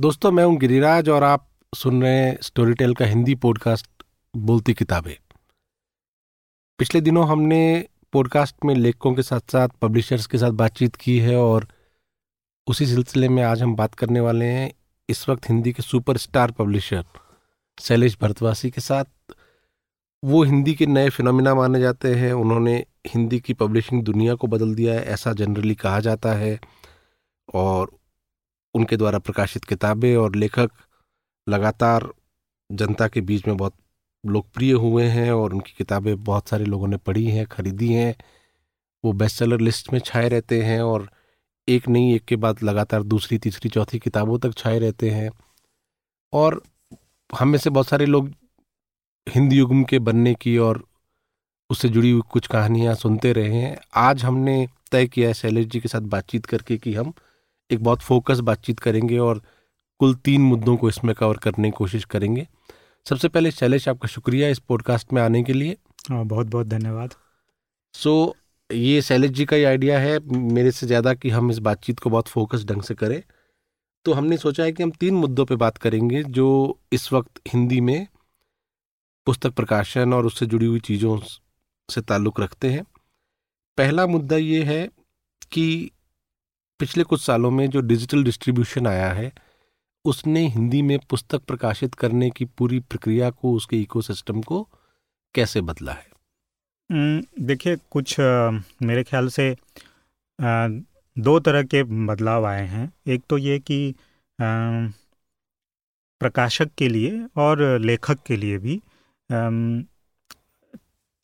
दोस्तों, मैं हूँ गिरिराज और आप सुन रहे हैं स्टोरी टेल का हिंदी पॉडकास्ट बोलती किताबें। पिछले दिनों हमने पॉडकास्ट में लेखकों के साथ साथ पब्लिशर्स के साथ बातचीत की है और उसी सिलसिले में आज हम बात करने वाले हैं इस वक्त हिंदी के सुपरस्टार पब्लिशर शैलेश भरतवासी के साथ। वो हिंदी के नए फिनोमिना माने जाते हैं। उन्होंने हिंदी की पब्लिशिंग दुनिया को बदल दिया है, ऐसा जनरली कहा जाता है। और उनके द्वारा प्रकाशित किताबें और लेखक लगातार जनता के बीच में बहुत लोकप्रिय हुए हैं और उनकी किताबें बहुत सारे लोगों ने पढ़ी हैं, खरीदी हैं। वो बेस्ट सेलर लिस्ट में छाए रहते हैं और एक नहीं, एक के बाद लगातार दूसरी, तीसरी, चौथी किताबों तक छाए रहते हैं। और हम में से बहुत सारे लोग हिंदी युग के बनने की और उससे जुड़ी हुई कुछ कहानियाँ सुनते रहे हैं। आज हमने तय किया है शैलेश जी के साथ बातचीत करके कि हम एक बहुत फोकस बातचीत करेंगे और कुल तीन मुद्दों को इसमें कवर करने की कोशिश करेंगे। सबसे पहले शैलेश आपका शुक्रिया इस पॉडकास्ट में आने के लिए। हाँ, बहुत बहुत धन्यवाद। सो so, ये शैलेश जी का ही आइडिया है मेरे से ज़्यादा कि हम इस बातचीत को बहुत फोकस ढंग से करें। तो हमने सोचा है कि हम तीन मुद्दों पे बात करेंगे जो इस वक्त हिंदी में पुस्तक प्रकाशन और उससे जुड़ी हुई चीज़ों से ताल्लुक़ रखते हैं। पहला मुद्दा ये है कि पिछले कुछ सालों में जो डिजिटल डिस्ट्रीब्यूशन आया है, उसने हिंदी में पुस्तक प्रकाशित करने की पूरी प्रक्रिया को, उसके इकोसिस्टम को कैसे बदला है? देखिए, कुछ मेरे ख्याल से दो तरह के बदलाव आए हैं। एक तो ये कि प्रकाशक के लिए और लेखक के लिए भी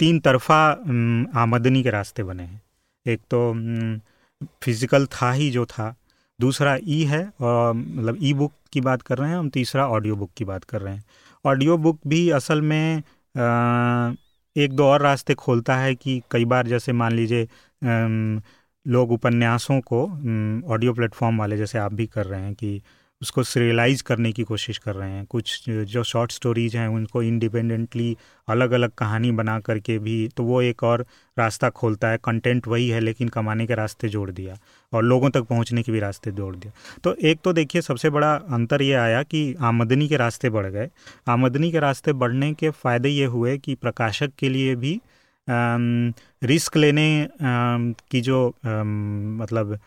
तीन तरफा आमदनी के रास्ते बने हैं। एक तो फ़िज़िकल था ही जो था। दूसरा ई है और मतलब ई बुक की बात कर रहे हैं, हम तीसरा ऑडियो बुक की बात कर रहे हैं। ऑडियो बुक भी असल में एक दो और रास्ते खोलता है कि कई बार जैसे मान लीजिए लोग उपन्यासों को ऑडियो प्लेटफॉर्म वाले जैसे आप भी कर रहे हैं कि उसको सीरियलाइज करने की कोशिश कर रहे हैं। कुछ जो शॉर्ट स्टोरीज हैं, उनको इंडिपेंडेंटली अलग अलग कहानी बना करके भी तो वो एक और रास्ता खोलता है। कंटेंट वही है, लेकिन कमाने के रास्ते जोड़ दिया और लोगों तक पहुँचने के भी रास्ते जोड़ दिया। तो एक तो देखिए, सबसे बड़ा अंतर ये आया कि आमदनी के रास्ते बढ़ गए। आमदनी के रास्ते बढ़ने के फ़ायदे ये हुए कि प्रकाशक के लिए भी रिस्क लेने की जो मतलब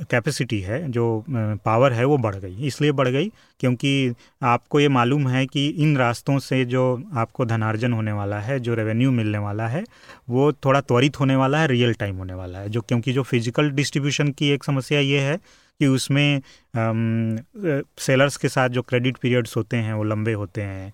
कैपेसिटी है, जो पावर है, वो बढ़ गई। इसलिए बढ़ गई क्योंकि आपको ये मालूम है कि इन रास्तों से जो आपको धनार्जन होने वाला है, जो रेवेन्यू मिलने वाला है, वो थोड़ा त्वरित होने वाला है रियल टाइम होने वाला है। जो, क्योंकि जो फ़िज़िकल डिस्ट्रीब्यूशन की एक समस्या ये है कि उसमें सेलर्स के साथ जो क्रेडिट पीरियड्स होते हैं, वो लंबे होते हैं।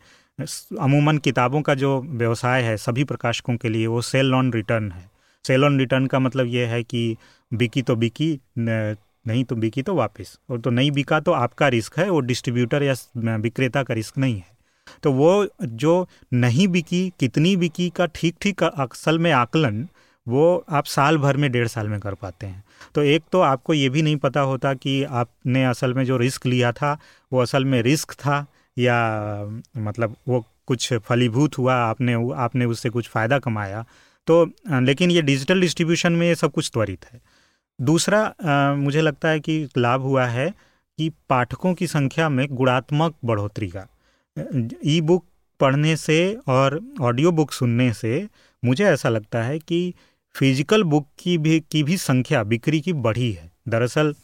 अमूमन किताबों का जो व्यवसाय है, सभी प्रकाशकों के लिए वो सेल ऑन रिटर्न है। सेल ऑन रिटर्न का मतलब ये है कि बिकी तो बिकी नहीं तो बिकी तो वापस। और तो नहीं बिका तो आपका रिस्क है, वो डिस्ट्रीब्यूटर या विक्रेता का रिस्क नहीं है। तो वो जो नहीं बिकी, कितनी बिकी का ठीक ठीक असल में आकलन, वो आप साल भर में, डेढ़ साल में कर पाते हैं। तो एक तो आपको ये भी नहीं पता होता कि आपने असल में जो रिस्क लिया था, वो असल में रिस्क था, या मतलब वो कुछ फलीभूत हुआ, आपने आपने उससे कुछ फ़ायदा कमाया। तो लेकिन ये डिजिटल डिस्ट्रीब्यूशन में ये सब कुछ त्वरित है। दूसरा आ, मुझे लगता है कि लाभ हुआ है कि पाठकों की संख्या में गुणात्मक बढ़ोतरी का। ई बुक पढ़ने से और ऑडियो बुक सुनने से मुझे ऐसा लगता है कि फ़िज़िकल बुक की भी की भी संख्या बिक्री की बढ़ी है। दरअसल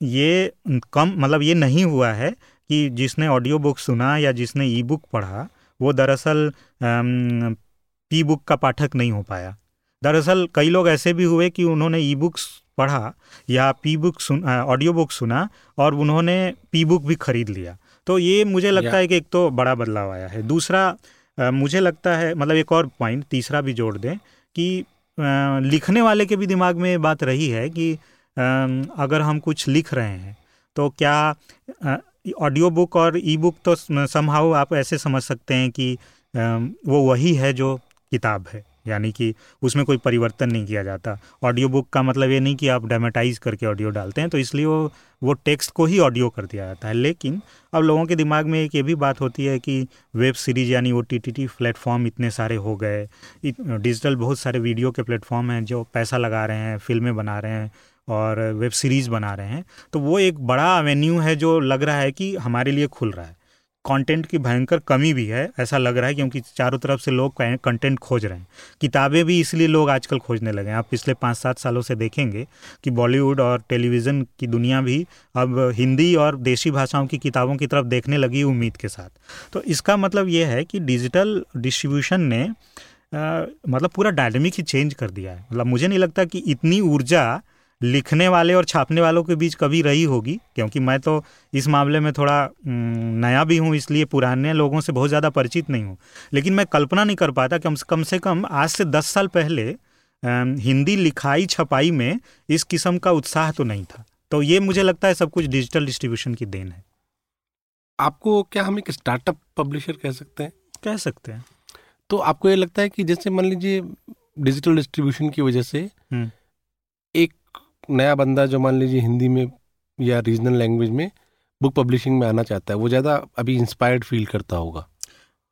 ये कम मतलब ये नहीं हुआ है कि जिसने ऑडियो बुक सुना या जिसने ई बुक पढ़ा वो दरअसल पी बुक का पाठक नहीं हो पाया। दरअसल कई लोग ऐसे भी हुए कि उन्होंने ई बुक्स पढ़ा या पी बुक सुन ऑडियो बुक सुना और उन्होंने पी बुक भी खरीद लिया। तो ये मुझे लगता है कि एक तो बड़ा बदलाव आया है। दूसरा आ, मुझे लगता है मतलब एक और पॉइंट तीसरा भी जोड़ दें कि आ, लिखने वाले के भी दिमाग में बात रही है कि आ, अगर हम कुछ लिख रहे हैं तो क्या ऑडियो बुक और ई बुक तो समहाउ आप ऐसे समझ सकते हैं कि वो वही है जो किताब है, यानी कि उसमें कोई परिवर्तन नहीं किया जाता। ऑडियो बुक का मतलब ये नहीं कि आप डेमेटाइज करके ऑडियो डालते हैं तो इसलिए वो वो टेक्स्ट को ही ऑडियो कर दिया जाता है। लेकिन अब लोगों के दिमाग में एक ये भी बात होती है कि वेब सीरीज़ यानी ओ टी टी प्लेटफॉर्म इतने सारे हो गए डिजिटल बहुत सारे वीडियो के प्लेटफॉर्म हैं जो पैसा लगा रहे हैं, फ़िल्में बना रहे हैं और वेब सीरीज़ बना रहे हैं। तो वो एक बड़ा एवेन्यू है जो लग रहा है कि हमारे लिए खुल रहा है। कंटेंट की भयंकर कमी भी है ऐसा लग रहा है क्योंकि चारों तरफ़ से लोग कंटेंट खोज रहे हैं। किताबें भी इसलिए लोग आजकल खोजने लगे हैं। आप पिछले पाँच सात सालों से देखेंगे कि बॉलीवुड और टेलीविज़न की दुनिया भी अब हिंदी और देशी भाषाओं की किताबों की तरफ़ देखने लगी उम्मीद के साथ। तो इसका मतलब ये है कि डिजिटल डिस्ट्रीब्यूशन ने आ, मतलब पूरा डायनेमिक ही चेंज कर दिया है। मतलब मुझे नहीं लगता कि इतनी ऊर्जा लिखने वाले और छापने वालों के बीच कभी रही होगी? क्योंकि मैं तो इस मामले में थोड़ा नया भी हूँ इसलिए पुराने लोगों से बहुत ज़्यादा परिचित नहीं हूँ। लेकिन मैं कल्पना नहीं कर पाता कम कम से कम आज से दस साल पहले हिंदी लिखाई छपाई में इस किस्म का उत्साह तो नहीं था। तो ये मुझे लगता है सब कुछ डिजिटल डिस्ट्रीब्यूशन की देन है। आपको क्या हम एक स्टार्टअप पब्लिशर कह सकते हैं? कह सकते हैं। तो आपको ये लगता है कि जैसे मान लीजिए डिजिटल डिस्ट्रीब्यूशन की वजह से हम्म। एक नया बंदा जो मान लीजिए हिंदी में या रीजनल लैंग्वेज में बुक पब्लिशिंग में आना चाहता है वो ज़्यादा अभी इंस्पायर्ड फील करता होगा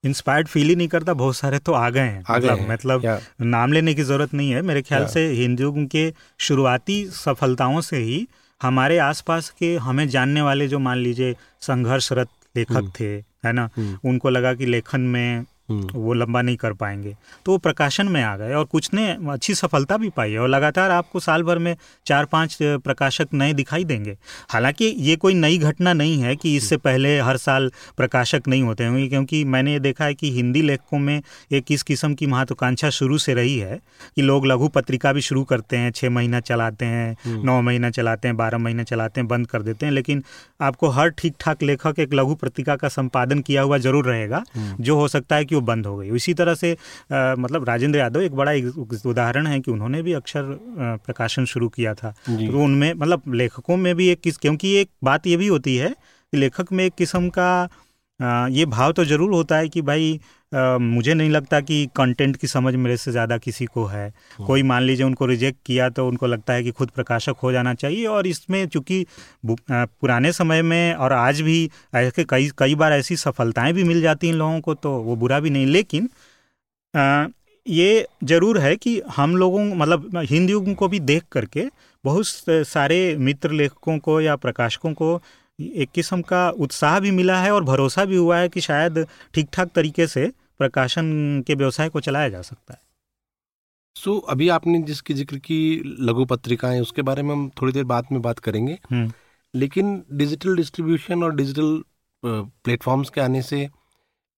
इंस्पायर्ड फील ही नहीं करता बहुत सारे तो आ गए हैं आ मतलब, मतलब नाम लेने की ज़रूरत नहीं है मेरे ख्याल से हिंदुओं के शुरुआती सफलताओं से ही हमारे आसपास के हमें जानने वाले जो मान लीजिए संघर्षरत लेखक हम्म। थे है ना हम्म। उनको लगा कि लेखन में। वो लंबा नहीं कर पाएँगे तो वो प्रकाशन में आ गए और कुछ ने अच्छी सफलता भी पाई है और लगातार आपको साल भर में चार पाँच प्रकाशक नए दिखाई देंगे हालाँकि ये कोई नई घटना नहीं है कि इससे पहले हर साल प्रकाशक नहीं होते होंगे क्योंकि मैंने ये देखा है कि हिंदी लेखकों में एक इस किस्म की महत्वाकांक्षा शुरू से रही है कि लोग लघु पत्रिका भी शुरू करते हैं छः महीना चलाते हैं हम्म। नौ महीना चलाते हैं बारह महीना चलाते हैं बंद कर देते हैं लेकिन आपको हर ठीक ठाक लेखक एक लघु पत्रिका का संपादन किया हुआ ज़रूर रहेगा हम्म। जो हो सकता है कि वो बंद हो गई। उसी तरह से आ, मतलब राजेंद्र यादव एक बड़ा उदाहरण है कि उन्होंने भी अक्षर प्रकाशन शुरू किया था। तो उनमें मतलब लेखकों में भी एक किस क्योंकि एक बात ये भी होती है कि लेखक में एक किस्म का आ, ये भाव तो ज़रूर होता है कि भाई मुझे नहीं लगता कि कंटेंट की समझ मेरे से ज़्यादा किसी को है हाँ। कोई मान लीजिए उनको रिजेक्ट किया तो उनको लगता है कि खुद प्रकाशक हो जाना चाहिए और इसमें चूँकि पुराने समय में और आज भी ऐसे कई कई बार ऐसी सफलताएँ भी मिल जाती हैं लोगों को तो वो बुरा भी नहीं लेकिन आ, ये ज़रूर है कि हम लोगों मतलब हिंदुओं को भी देख करके बहुत सारे मित्र लेखकों को या प्रकाशकों को एक किस्म का उत्साह भी मिला है और भरोसा भी हुआ है कि शायद ठीक ठाक तरीके से प्रकाशन के व्यवसाय को चलाया जा सकता है। सो so, अभी आपने जिसकी ज़िक्र की लघु पत्रिकाएँ उसके बारे में हम थोड़ी देर बाद में बात करेंगे। हम्म। लेकिन डिजिटल डिस्ट्रीब्यूशन और डिजिटल प्लेटफॉर्म्स के आने से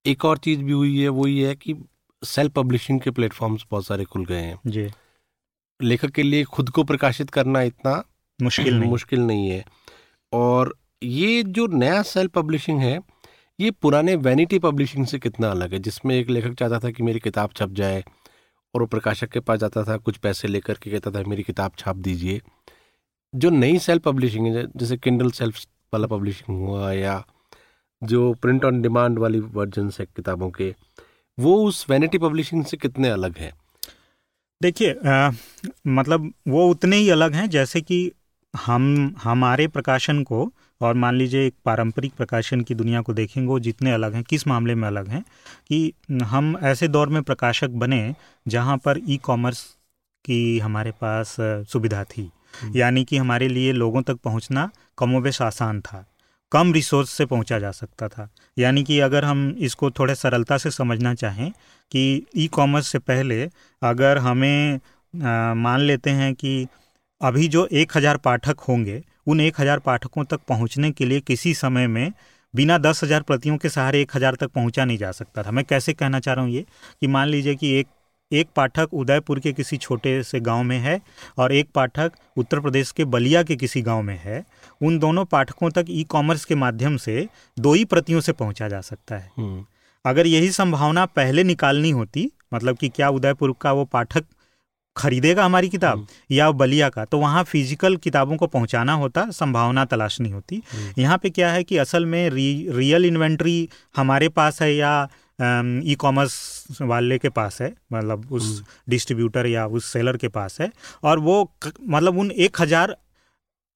एक और चीज़ भी हुई है वो ये है कि सेल्फ पब्लिशिंग के प्लेटफॉर्म्स बहुत सारे खुल गए हैं। जी। लेखक के लिए खुद को प्रकाशित करना इतना मुश्किल नहीं मुश्किल नहीं है। और ये जो नया सेल्फ पब्लिशिंग है ये पुराने वैनिटी पब्लिशिंग से कितना अलग है, जिसमें एक लेखक चाहता था कि मेरी किताब छप जाए और वो प्रकाशक के पास जाता था, कुछ पैसे लेकर के कहता था, मेरी किताब छाप दीजिए। जो नई सेल्फ पब्लिशिंग है जैसे किंडल सेल्फ वाला पब्लिशिंग हुआ या जो प्रिंट ऑन डिमांड वाली वर्जन है किताबों के, वो उस वैनिटी पब्लिशिंग से कितने अलग हैं? देखिए मतलब वो उतने ही अलग हैं जैसे कि हम, हमारे प्रकाशन को और मान लीजिए एक पारंपरिक प्रकाशन की दुनिया को देखेंगे वो जितने अलग हैं किस मामले में अलग हैं कि हम ऐसे दौर में प्रकाशक बने जहाँ पर ई कॉमर्स की हमारे पास सुविधा थी हम्म। यानी कि हमारे लिए लोगों तक पहुँचना कमोबेश आसान था कम रिसोर्स से पहुँचा जा सकता था यानी कि अगर हम इसको थोड़े सरलता से समझना चाहें कि ई कॉमर्स से पहले अगर हमें आ, मान लेते हैं कि अभी जो एक हज़ार पाठक होंगे उन एक हज़ार पाठकों तक पहुँचने के लिए किसी समय में बिना दस हज़ार प्रतियों के सहारे एक हज़ार तक पहुँचा नहीं जा सकता था मैं कैसे कहना चाह रहा हूँ ये कि मान लीजिए कि एक एक पाठक उदयपुर के किसी छोटे से गाँव में है और एक पाठक उत्तर प्रदेश के बलिया के किसी गाँव में है उन दोनों पाठकों तक ई कॉमर्स के माध्यम से दो ही प्रतियों से पहुँचा जा सकता है हम्म। अगर यही संभावना पहले निकालनी होती मतलब कि क्या उदयपुर का वो पाठक खरीदेगा हमारी किताब हम्म। या बलिया का तो वहाँ फ़िज़िकल किताबों को पहुँचाना होता संभावना तलाशनी होती हम्म। यहाँ पे क्या है कि असल में री, रियल इन्वेंट्री हमारे पास है या ई कॉमर्स वाले के पास है मतलब उस डिस्ट्रीब्यूटर हम्म। या उस सेलर के पास है और वो मतलब उन एक हज़ार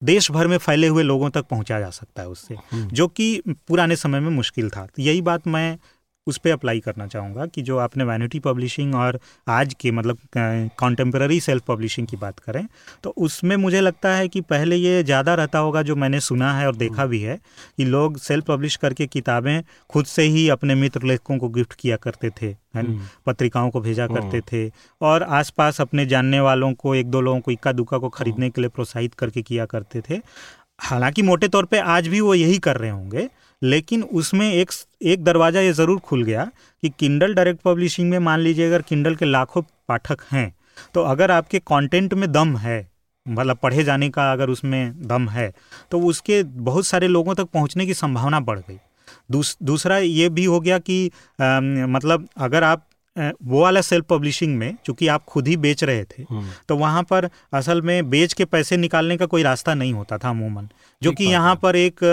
देश भर में फैले हुए लोगों तक पहुँचा जा सकता है उससे जो कि पुराने समय में मुश्किल था यही बात मैं उस पर अप्लाई करना चाहूँगा कि जो आपने वैनिटी पब्लिशिंग और आज के मतलब कॉन्टेम्प्रेरी सेल्फ पब्लिशिंग की बात करें तो उसमें मुझे लगता है कि पहले ये ज़्यादा रहता होगा जो मैंने सुना है और देखा भी है कि लोग सेल्फ पब्लिश करके किताबें खुद से ही अपने मित्र लेखकों को गिफ्ट किया करते थे है हम्म। पत्रिकाओं को भेजा करते थे और आसपास अपने जानने वालों को एक दो लोगों को इक्का दुक्का को खरीदने के लिए प्रोत्साहित करके किया करते थे। हालाँकि मोटे तौर पे आज भी वो यही कर रहे होंगे लेकिन उसमें एक एक दरवाज़ा ये ज़रूर खुल गया कि किंडल डायरेक्ट पब्लिशिंग में मान लीजिए अगर किंडल के लाखों पाठक हैं तो अगर आपके कंटेंट में दम है मतलब पढ़े जाने का अगर उसमें दम है तो उसके बहुत सारे लोगों तक पहुँचने की संभावना बढ़ गई। दूस, दूसरा ये भी हो गया कि आ, मतलब अगर आप वो वाला सेल्फ पब्लिशिंग में चूँकि आप खुद ही बेच रहे थे हम्म। तो वहाँ पर असल में बेच के पैसे निकालने का कोई रास्ता नहीं होता था अमूमन। जो कि यहाँ पर एक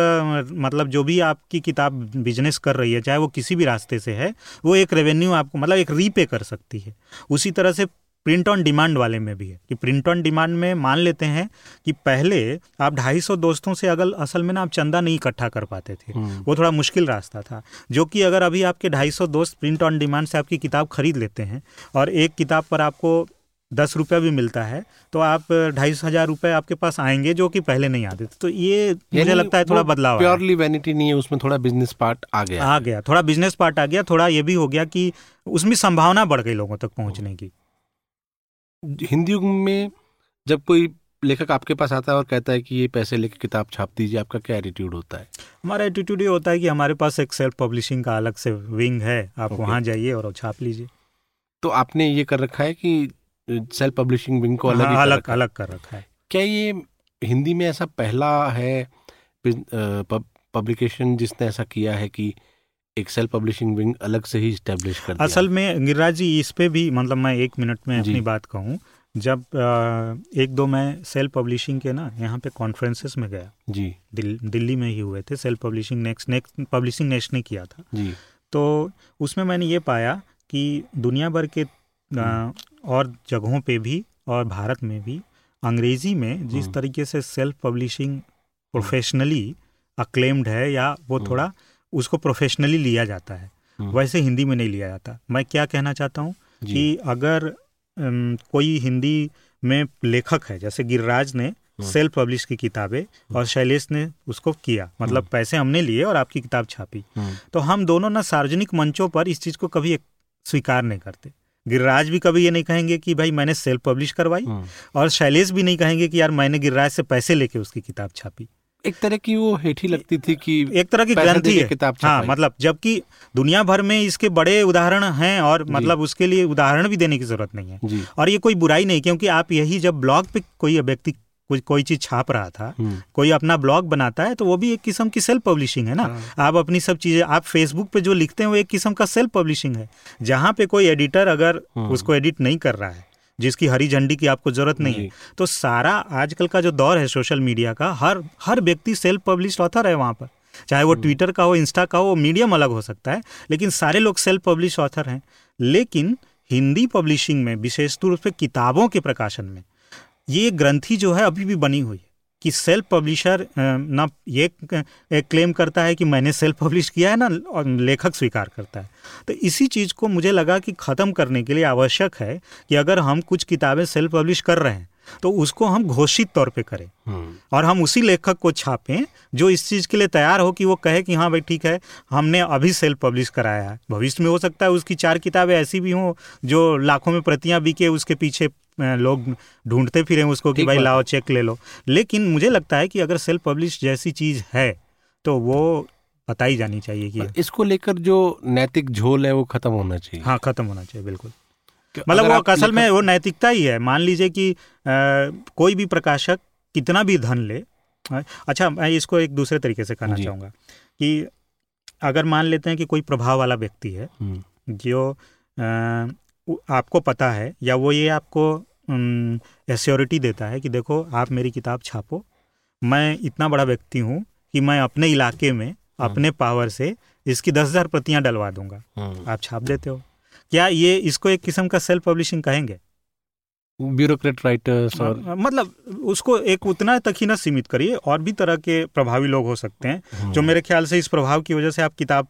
मतलब जो भी आपकी किताब बिज़नेस कर रही है चाहे वो किसी भी रास्ते से है वो एक रेवेन्यू आपको मतलब एक रीपे कर सकती है। उसी तरह से प्रिंट ऑन डिमांड वाले में भी है। कि प्रिंट ऑन डिमांड में मान लेते हैं कि पहले आप ढाई सौ दोस्तों से अगर असल में ना आप चंदा नहीं इकट्ठा कर पाते थे। हम्म। वो थोड़ा मुश्किल रास्ता था। जो कि अगर अभी आपके ढाई सौ दोस्त प्रिंट ऑन डिमांड से आपकी किताब खरीद लेते हैं और एक किताब पर आपको दस रुपया भी मिलता है तो आप ढाई सौ हज़ार रुपये आपके पास आएँगे जो कि पहले नहीं आते थे। तो ये मुझे लगता है थोड़ा बदलाव प्योरली वैनिटी नहीं है उसमें थोड़ा बिज़नेस पार्ट आ गया। आ गया थोड़ा बिज़नेस पार्ट आ गया थोड़ा ये भी हो गया कि उसमें संभावना बढ़ गई लोगों तक पहुँचने की। हिंदी युग में जब कोई लेखक आपके पास आता है और कहता है कि ये पैसे लेके किताब छाप दीजिए आपका क्या एटीट्यूड होता है? हमारा एटीट्यूड ये होता है कि हमारे पास एक सेल्फ पब्लिशिंग का अलग से विंग है। आप okay. वहाँ जाइए और छाप लीजिए। तो आपने ये कर रखा है कि सेल्फ पब्लिशिंग विंग को अलग हाँ, अलग अलग कर रखा है। क्या ये हिंदी में ऐसा पहला है पब्लिकेशन जिसने ऐसा किया है कि एक सेल्फ पब्लिशिंग विंग अलग से ही स्टैब्लिश कर दिया। असल में गिरिराज जी इस पे भी मतलब मैं एक मिनट में अपनी बात कहूँ। जब एक दो मैं सेल्फ पब्लिशिंग के ना यहाँ पे कॉन्फ्रेंसेस में गया। जी। दिल, दिल्ली में ही हुए थे self publishing next next publishing next ने किया था। जी। तो उसमें मैंने ये पाया कि दुनिया भर के आ, और जगहों पे भी और भारत में भी अंग्रेज़ी में जिस तरीके से सेल्फ पब्लिशिंग प्रोफेशनली अक्लेम्ड है या वो थोड़ा उसको प्रोफेशनली लिया जाता है। वैसे हिंदी में नहीं लिया जाता। मैं क्या कहना चाहता हूँ कि अगर कोई हिंदी में लेखक है जैसे गिरिराज ने सेल्फ पब्लिश की किताबें और शैलेश ने उसको किया मतलब पैसे हमने लिए और आपकी किताब छापी। तो हम दोनों ना सार्वजनिक मंचों पर इस चीज़ को कभी स्वीकार नहीं करते। गिरिराज भी कभी ये नहीं कहेंगे कि भाई मैंने सेल्फ पब्लिश करवाई और शैलेश भी नहीं कहेंगे कि यार मैंने गिरिराज से पैसे लेके उसकी किताब छापी। एक तरह की वो हेठी लगती थी कि एक तरह की ग्रंथि है। किताब हाँ मतलब जबकि दुनिया भर में इसके बड़े उदाहरण हैं और मतलब उसके लिए उदाहरण भी देने की ज़रूरत नहीं है। और ये कोई बुराई नहीं क्योंकि आप यही जब ब्लॉग पे कोई व्यक्ति कोई कोई चीज़ छाप रहा था कोई अपना ब्लॉग बनाता है तो वो भी एक किस्म की सेल्फ पब्लिशिंग है ना। हाँ। आप अपनी सब चीज़ें आप फेसबुक पे जो लिखते हैं वो एक किस्म का सेल्फ पब्लिशिंग है। जहाँ पे कोई एडिटर अगर उसको एडिट नहीं कर रहा है जिसकी हरी झंडी की आपको ज़रूरत नहीं है। तो सारा आजकल का जो दौर है सोशल मीडिया का हर हर व्यक्ति सेल्फ पब्लिश ऑथर है वहाँ पर। चाहे वो ट्विटर का हो इंस्टा का हो मीडियम अलग हो सकता है लेकिन सारे लोग सेल्फ पब्लिश ऑथर हैं। लेकिन हिंदी पब्लिशिंग में विशेष रूप से किताबों के प्रकाशन में ये ग्रंथी जो है अभी भी बनी हुई कि सेल्फ पब्लिशर ना ये क्लेम करता है कि मैंने सेल्फ पब्लिश किया है ना और लेखक स्वीकार करता है। तो इसी चीज़ को मुझे लगा कि ख़त्म करने के लिए आवश्यक है कि अगर हम कुछ किताबें सेल्फ पब्लिश कर रहे हैं तो उसको हम घोषित तौर पे करें। और हम उसी लेखक को छापें जो इस चीज़ के लिए तैयार हो कि वो कहे कि हाँ भाई ठीक है हमने अभी सेल्फ पब्लिश कराया है। भविष्य में हो सकता है उसकी चार किताबें ऐसी भी हों जो लाखों में प्रतियाँ बिके उसके पीछे लोग ढूंढते फिरे उसको कि भाई लाओ चेक ले लो। लेकिन मुझे लगता है कि अगर सेल्फ पब्लिश जैसी चीज़ है तो वो बताई जानी चाहिए कि इसको लेकर जो नैतिक झोल है वो खत्म होना चाहिए। हाँ खत्म होना चाहिए बिल्कुल। मतलब वो असल में वो नैतिकता ही है। मान लीजिए कि आ, कोई भी प्रकाशक कितना भी धन ले अच्छा मैं इसको एक दूसरे तरीके से कहना चाहूँगा कि अगर मान लेते हैं कि कोई प्रभाव वाला व्यक्ति है हम्म। जो आपको पता है या वो ये आपको एश्योरिटी देता है कि देखो आप मेरी किताब छापो मैं इतना बड़ा व्यक्ति हूँ कि मैं अपने इलाके में हाँ। अपने पावर से इसकी दस हज़ार प्रतियाँ डलवा दूँगा हाँ। आप छाप देते हो क्या ये इसको एक किस्म का सेल्फ पब्लिशिंग कहेंगे ब्यूरोक्रेट राइटर्स और मतलब उसको एक उतना तक ही ना सीमित करिए और भी तरह के प्रभावी लोग हो सकते हैं हाँ। जो मेरे ख्याल से इस प्रभाव की वजह से आप किताब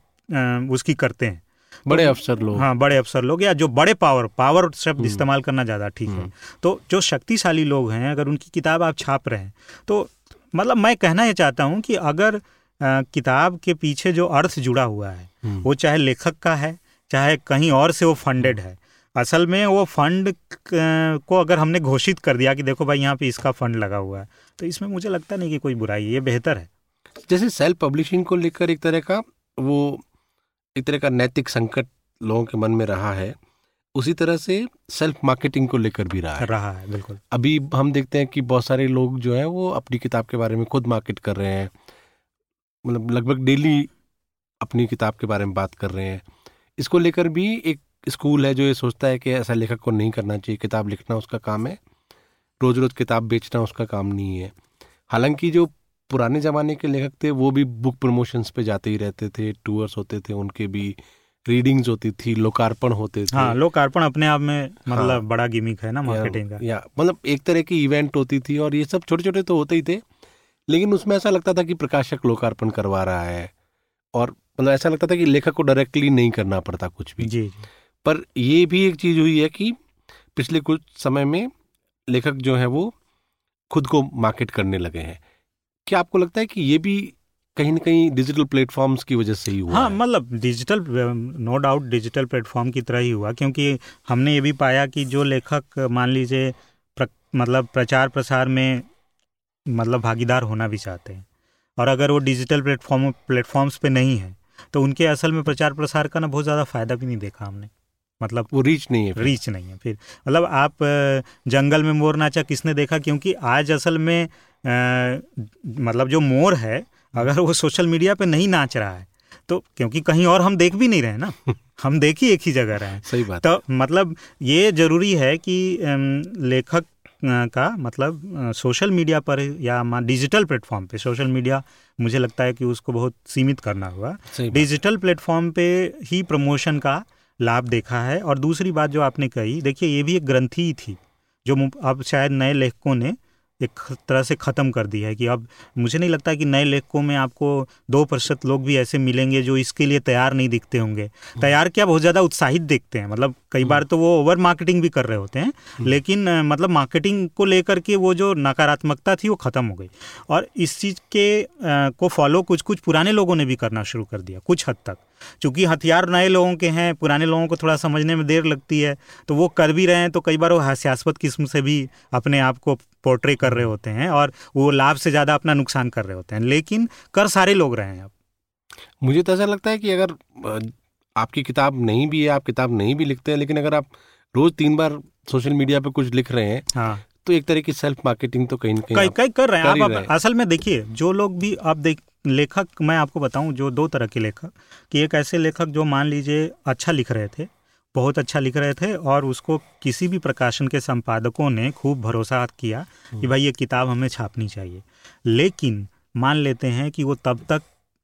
उसकी करते हैं बड़े अफसर लोग। हाँ बड़े अफसर लोग या जो बड़े पावर पावर शब्द इस्तेमाल करना ज़्यादा ठीक है। तो जो शक्तिशाली लोग हैं अगर उनकी किताब आप छाप रहे हैं तो मतलब मैं कहना ये चाहता हूँ कि अगर आ, किताब के पीछे जो अर्थ जुड़ा हुआ है वो चाहे लेखक का है चाहे कहीं और से वो फंडेड है असल में वो फंड को अगर हमने घोषित कर दिया कि देखो भाई यहाँ पे इसका फंड लगा हुआ है तो इसमें मुझे लगता नहीं कि कोई बुराई ये बेहतर है। जैसे सेल्फ पब्लिशिंग को लेकर एक तरह का वो एक तरह का नैतिक संकट लोगों के मन में रहा है उसी तरह से सेल्फ मार्केटिंग को लेकर भी रहा है। रहा है बिल्कुल। अभी हम देखते हैं कि बहुत सारे लोग जो है वो अपनी किताब के बारे में खुद मार्केट कर रहे हैं। मतलब लगभग डेली अपनी किताब के बारे में बात कर रहे हैं। इसको लेकर भी एक स्कूल है जो ये सोचता है कि ऐसा लेखक को नहीं करना चाहिए किताब लिखना उसका काम है। रोज़ रोज़ किताब बेचना उसका काम नहीं है। हालाँकि जो पुराने ज़माने के लेखक थे वो भी बुक प्रमोशंस पे जाते ही रहते थे टूर्स होते थे उनके भी रीडिंग्स होती थी लोकार्पण होते थे। हाँ लोकार्पण अपने आप में मतलब हाँ, बड़ा गिमिक है ना मार्केटिंग का। या मतलब एक तरह की इवेंट होती थी और ये सब छोटे छोटे तो होते ही थे लेकिन उसमें ऐसा लगता था कि प्रकाशक लोकार्पण करवा रहा है और मतलब ऐसा लगता था कि लेखक को डायरेक्टली नहीं करना पड़ता कुछ भी। जी, जी। पर ये भी एक चीज़ हुई है कि पिछले कुछ समय में लेखक जो है वो खुद को मार्केट करने लगे हैं। क्या आपको लगता है कि ये भी कहीं ना कहीं डिजिटल प्लेटफॉर्म्स की वजह से ही हुआ हाँ मतलब digital no doubt digital platform की तरह ही हुआ क्योंकि हमने ये भी पाया कि जो लेखक मान लीजिए प्र, मतलब प्रचार प्रसार में मतलब भागीदार होना भी चाहते हैं और अगर वो डिजिटल प्लेटफॉर्म प्लेटफॉर्म्स पे नहीं है तो उनके असल में प्रचार प्रसार का ना बहुत ज़्यादा फ़ायदा भी नहीं देखा हमने मतलब वो रीच नहीं है फिर। रीच नहीं है फिर। मतलब आप जंगल में मोर नाचा किसने देखा? क्योंकि आज असल में मतलब जो मोर है अगर वो सोशल मीडिया पे नहीं नाच रहा है तो क्योंकि कहीं और हम देख भी नहीं रहे ना हम देख ही एक ही जगह रहे हैं। सही बात। तो मतलब ये ज़रूरी है कि लेखक का मतलब सोशल मीडिया पर या डिजिटल प्लेटफॉर्म पे सोशल मीडिया मुझे लगता है कि उसको बहुत सीमित करना हुआ डिजिटल प्लेटफॉर्म पे ही प्रमोशन का लाभ देखा है। और दूसरी बात जो आपने कही देखिए ये भी एक ग्रंथी ही थी जो अब शायद नए लेखकों ने एक तरह से ख़त्म कर दिया है कि अब मुझे नहीं लगता कि नए लेखकों में आपको दो प्रतिशत लोग भी ऐसे मिलेंगे जो इसके लिए तैयार नहीं दिखते होंगे हम्म। तैयार क्या बहुत ज़्यादा उत्साहित दिखते हैं मतलब कई बार हम्म। तो वो ओवर मार्केटिंग भी कर रहे होते हैं हम्म। लेकिन मतलब मार्केटिंग को लेकर के वो जो नकारात्मकता थी वो ख़त्म हो गई और इस चीज़ के को फॉलो कुछ कुछ पुराने लोगों ने भी करना शुरू कर दिया कुछ हद तक चूँकि हथियार नए लोगों के हैं पुराने लोगों को थोड़ा समझने में देर लगती है तो वो कर भी रहे हैं तो कई बार वो हास्यास्पद किस्म से भी अपने आप को पोर्ट्रे कर रहे होते हैं और वो लाभ से ज़्यादा अपना नुकसान कर रहे होते हैं। लेकिन कर सारे लोग रहे हैं अब। मुझे तो ऐसा लगता है कि अगर आपकी किताब नहीं भी है आप किताब नहीं भी लिखते हैं लेकिन अगर आप रोज तीन बार सोशल मीडिया पर कुछ लिख रहे हैं हाँ। तो एक तरह की सेल्फ मार्केटिंग तो कहीं ना कहीं कई कर रहे हैं। आप, आप असल में देखिए जो लोग भी आप देख लेखक मैं आपको बताऊँ जो दो तरह के लेखक कि एक ऐसे लेखक जो मान लीजिए अच्छा लिख रहे थे बहुत अच्छा लिख रहे थे और उसको किसी भी प्रकाशन के संपादकों ने खूब भरोसा किया कि हम्म। भाई ये किताब हमें छापनी चाहिए लेकिन मान लेते हैं कि वो तब तक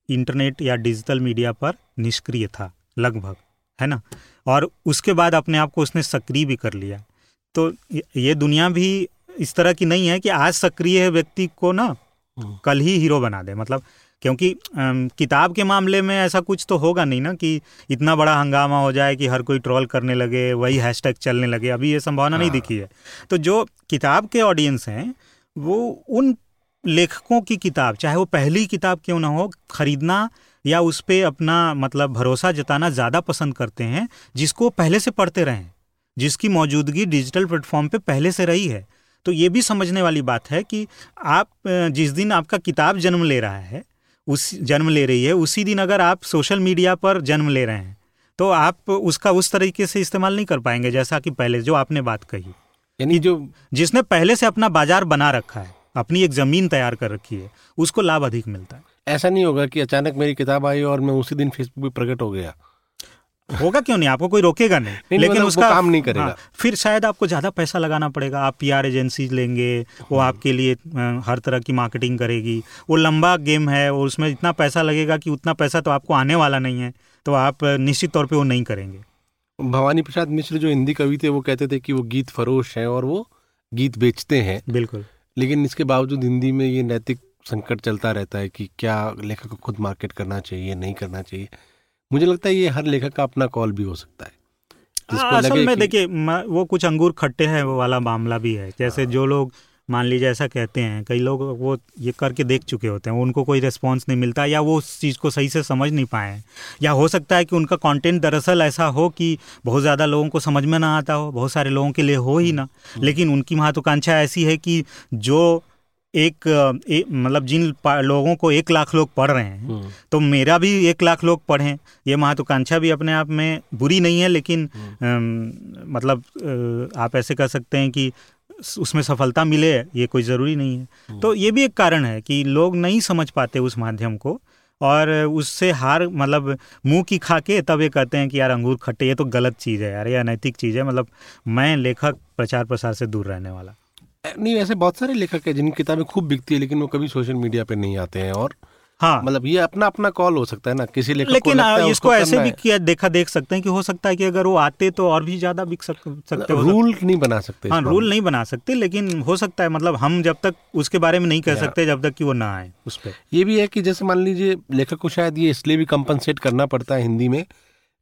इंटरनेट या डिजिटल मीडिया पर निष्क्रिय था लगभग है ना और उसके बाद अपने आप को उसने सक्रिय भी कर लिया तो ये दुनिया भी इस तरह की नहीं है कि आज सक्रिय व्यक्ति को ना हम्म। कल ही हीरो बना दे मतलब क्योंकि किताब के मामले में ऐसा कुछ तो होगा नहीं ना कि इतना बड़ा हंगामा हो जाए कि हर कोई ट्रोल करने लगे वही हैशटैग चलने लगे। अभी ये संभावना हाँ। नहीं दिखी है। तो जो किताब के ऑडियंस हैं वो उन लेखकों की किताब चाहे वो पहली किताब क्यों ना हो खरीदना या उस पर अपना मतलब भरोसा जताना ज़्यादा पसंद करते हैं जिसको पहले से पढ़ते रहें जिसकी मौजूदगी डिजिटल प्लेटफॉर्म पे पहले से रही है। तो ये भी समझने वाली बात है कि आप जिस दिन आपका किताब जन्म ले रहा है उस जन्म ले रही है उसी दिन अगर आप सोशल मीडिया पर जन्म ले रहे हैं तो आप उसका उस तरीके से इस्तेमाल नहीं कर पाएँगे जैसा कि पहले जो आपने बात कही। यानी जो जिसने पहले से अपना बाज़ार बना रखा है अपनी एक ज़मीन तैयार कर रखी है उसको लाभ अधिक मिलता है। ऐसा नहीं होगा कि अचानक मेरी किताब आई और मैं उसी दिन फेसबुक पर प्रकट हो गया। होगा क्यों नहीं? आपको कोई रोकेगा नहीं, नहीं लेकिन मतलब उसका काम नहीं करेगा। हाँ, फिर शायद आपको ज़्यादा पैसा लगाना पड़ेगा। आप पीआर एजेंसी लेंगे वो हम्म। आपके लिए हर तरह की मार्केटिंग करेगी। वो लंबा गेम है और उसमें इतना पैसा लगेगा कि उतना पैसा तो आपको आने वाला नहीं है तो आप निश्चित तौर पर वो नहीं करेंगे। भवानी प्रसाद मिश्र जो हिंदी कवि थे वो कहते थे कि वो गीत फरोश हैं और वो गीत बेचते हैं। बिल्कुल। लेकिन इसके बावजूद हिंदी में ये नैतिक संकट चलता रहता है कि क्या लेखक को खुद मार्केट करना चाहिए नहीं करना चाहिए। मुझे लगता है ये हर लेखक का अपना कॉल भी हो सकता है असल में देखिए वो कुछ अंगूर खट्टे हैं वो वाला मामला भी है जैसे हाँ। जो लोग मान लीजिए ऐसा कहते हैं कई लोग वो ये करके देख चुके होते हैं उनको कोई रिस्पॉन्स नहीं मिलता या वो उस चीज़ को सही से समझ नहीं पाए या हो सकता है कि उनका कंटेंट दरअसल ऐसा हो कि बहुत ज़्यादा लोगों को समझ में ना आता हो बहुत सारे लोगों के लिए हो ही ना हम्म। लेकिन उनकी महत्वाकांक्षा ऐसी है कि जो एक, एक मतलब जिन लोगों को एक लाख लोग पढ़ रहे हैं हम्म। तो मेरा भी एक लाख लोग पढ़ें ये महत्वाकांक्षा भी अपने आप में बुरी नहीं है लेकिन आ, हम्म। मतलब आप ऐसे कह सकते हैं कि उसमें सफलता मिले ये कोई ज़रूरी नहीं है हम्म। तो ये भी एक कारण है कि लोग नहीं समझ पाते उस माध्यम को और उससे हार मतलब मुँह की खा के तब ये कहते हैं कि यार अंगूर खट्टे ये तो गलत चीज़ है यार ये अनैतिक चीज़ है मतलब मैं लेखक प्रचार प्रसार से दूर रहने वाला नहीं वैसे बहुत सारे लेखक हैं जिनकी किताबें खूब बिकती है लेकिन वो कभी सोशल मीडिया पे नहीं आते हैं। और हाँ। मतलब ये अपना अपना कॉल हो सकता है ना किसी लेखक लेकिन को इसको ऐसे भी किया देखा देख सकते हैं कि हो सकता है कि अगर वो आते तो और भी ज़्यादा बिक सक, सकते हो। रूल नहीं बना सकते हाँ रूल नहीं बना सकते लेकिन हो सकता है मतलब हम जब तक उसके बारे में नहीं कह सकते जब तक कि वो ना आए उस पर ये भी है कि जैसे मान लीजिए लेखक को शायद ये इसलिए भी कंपनसेट करना पड़ता है हिंदी में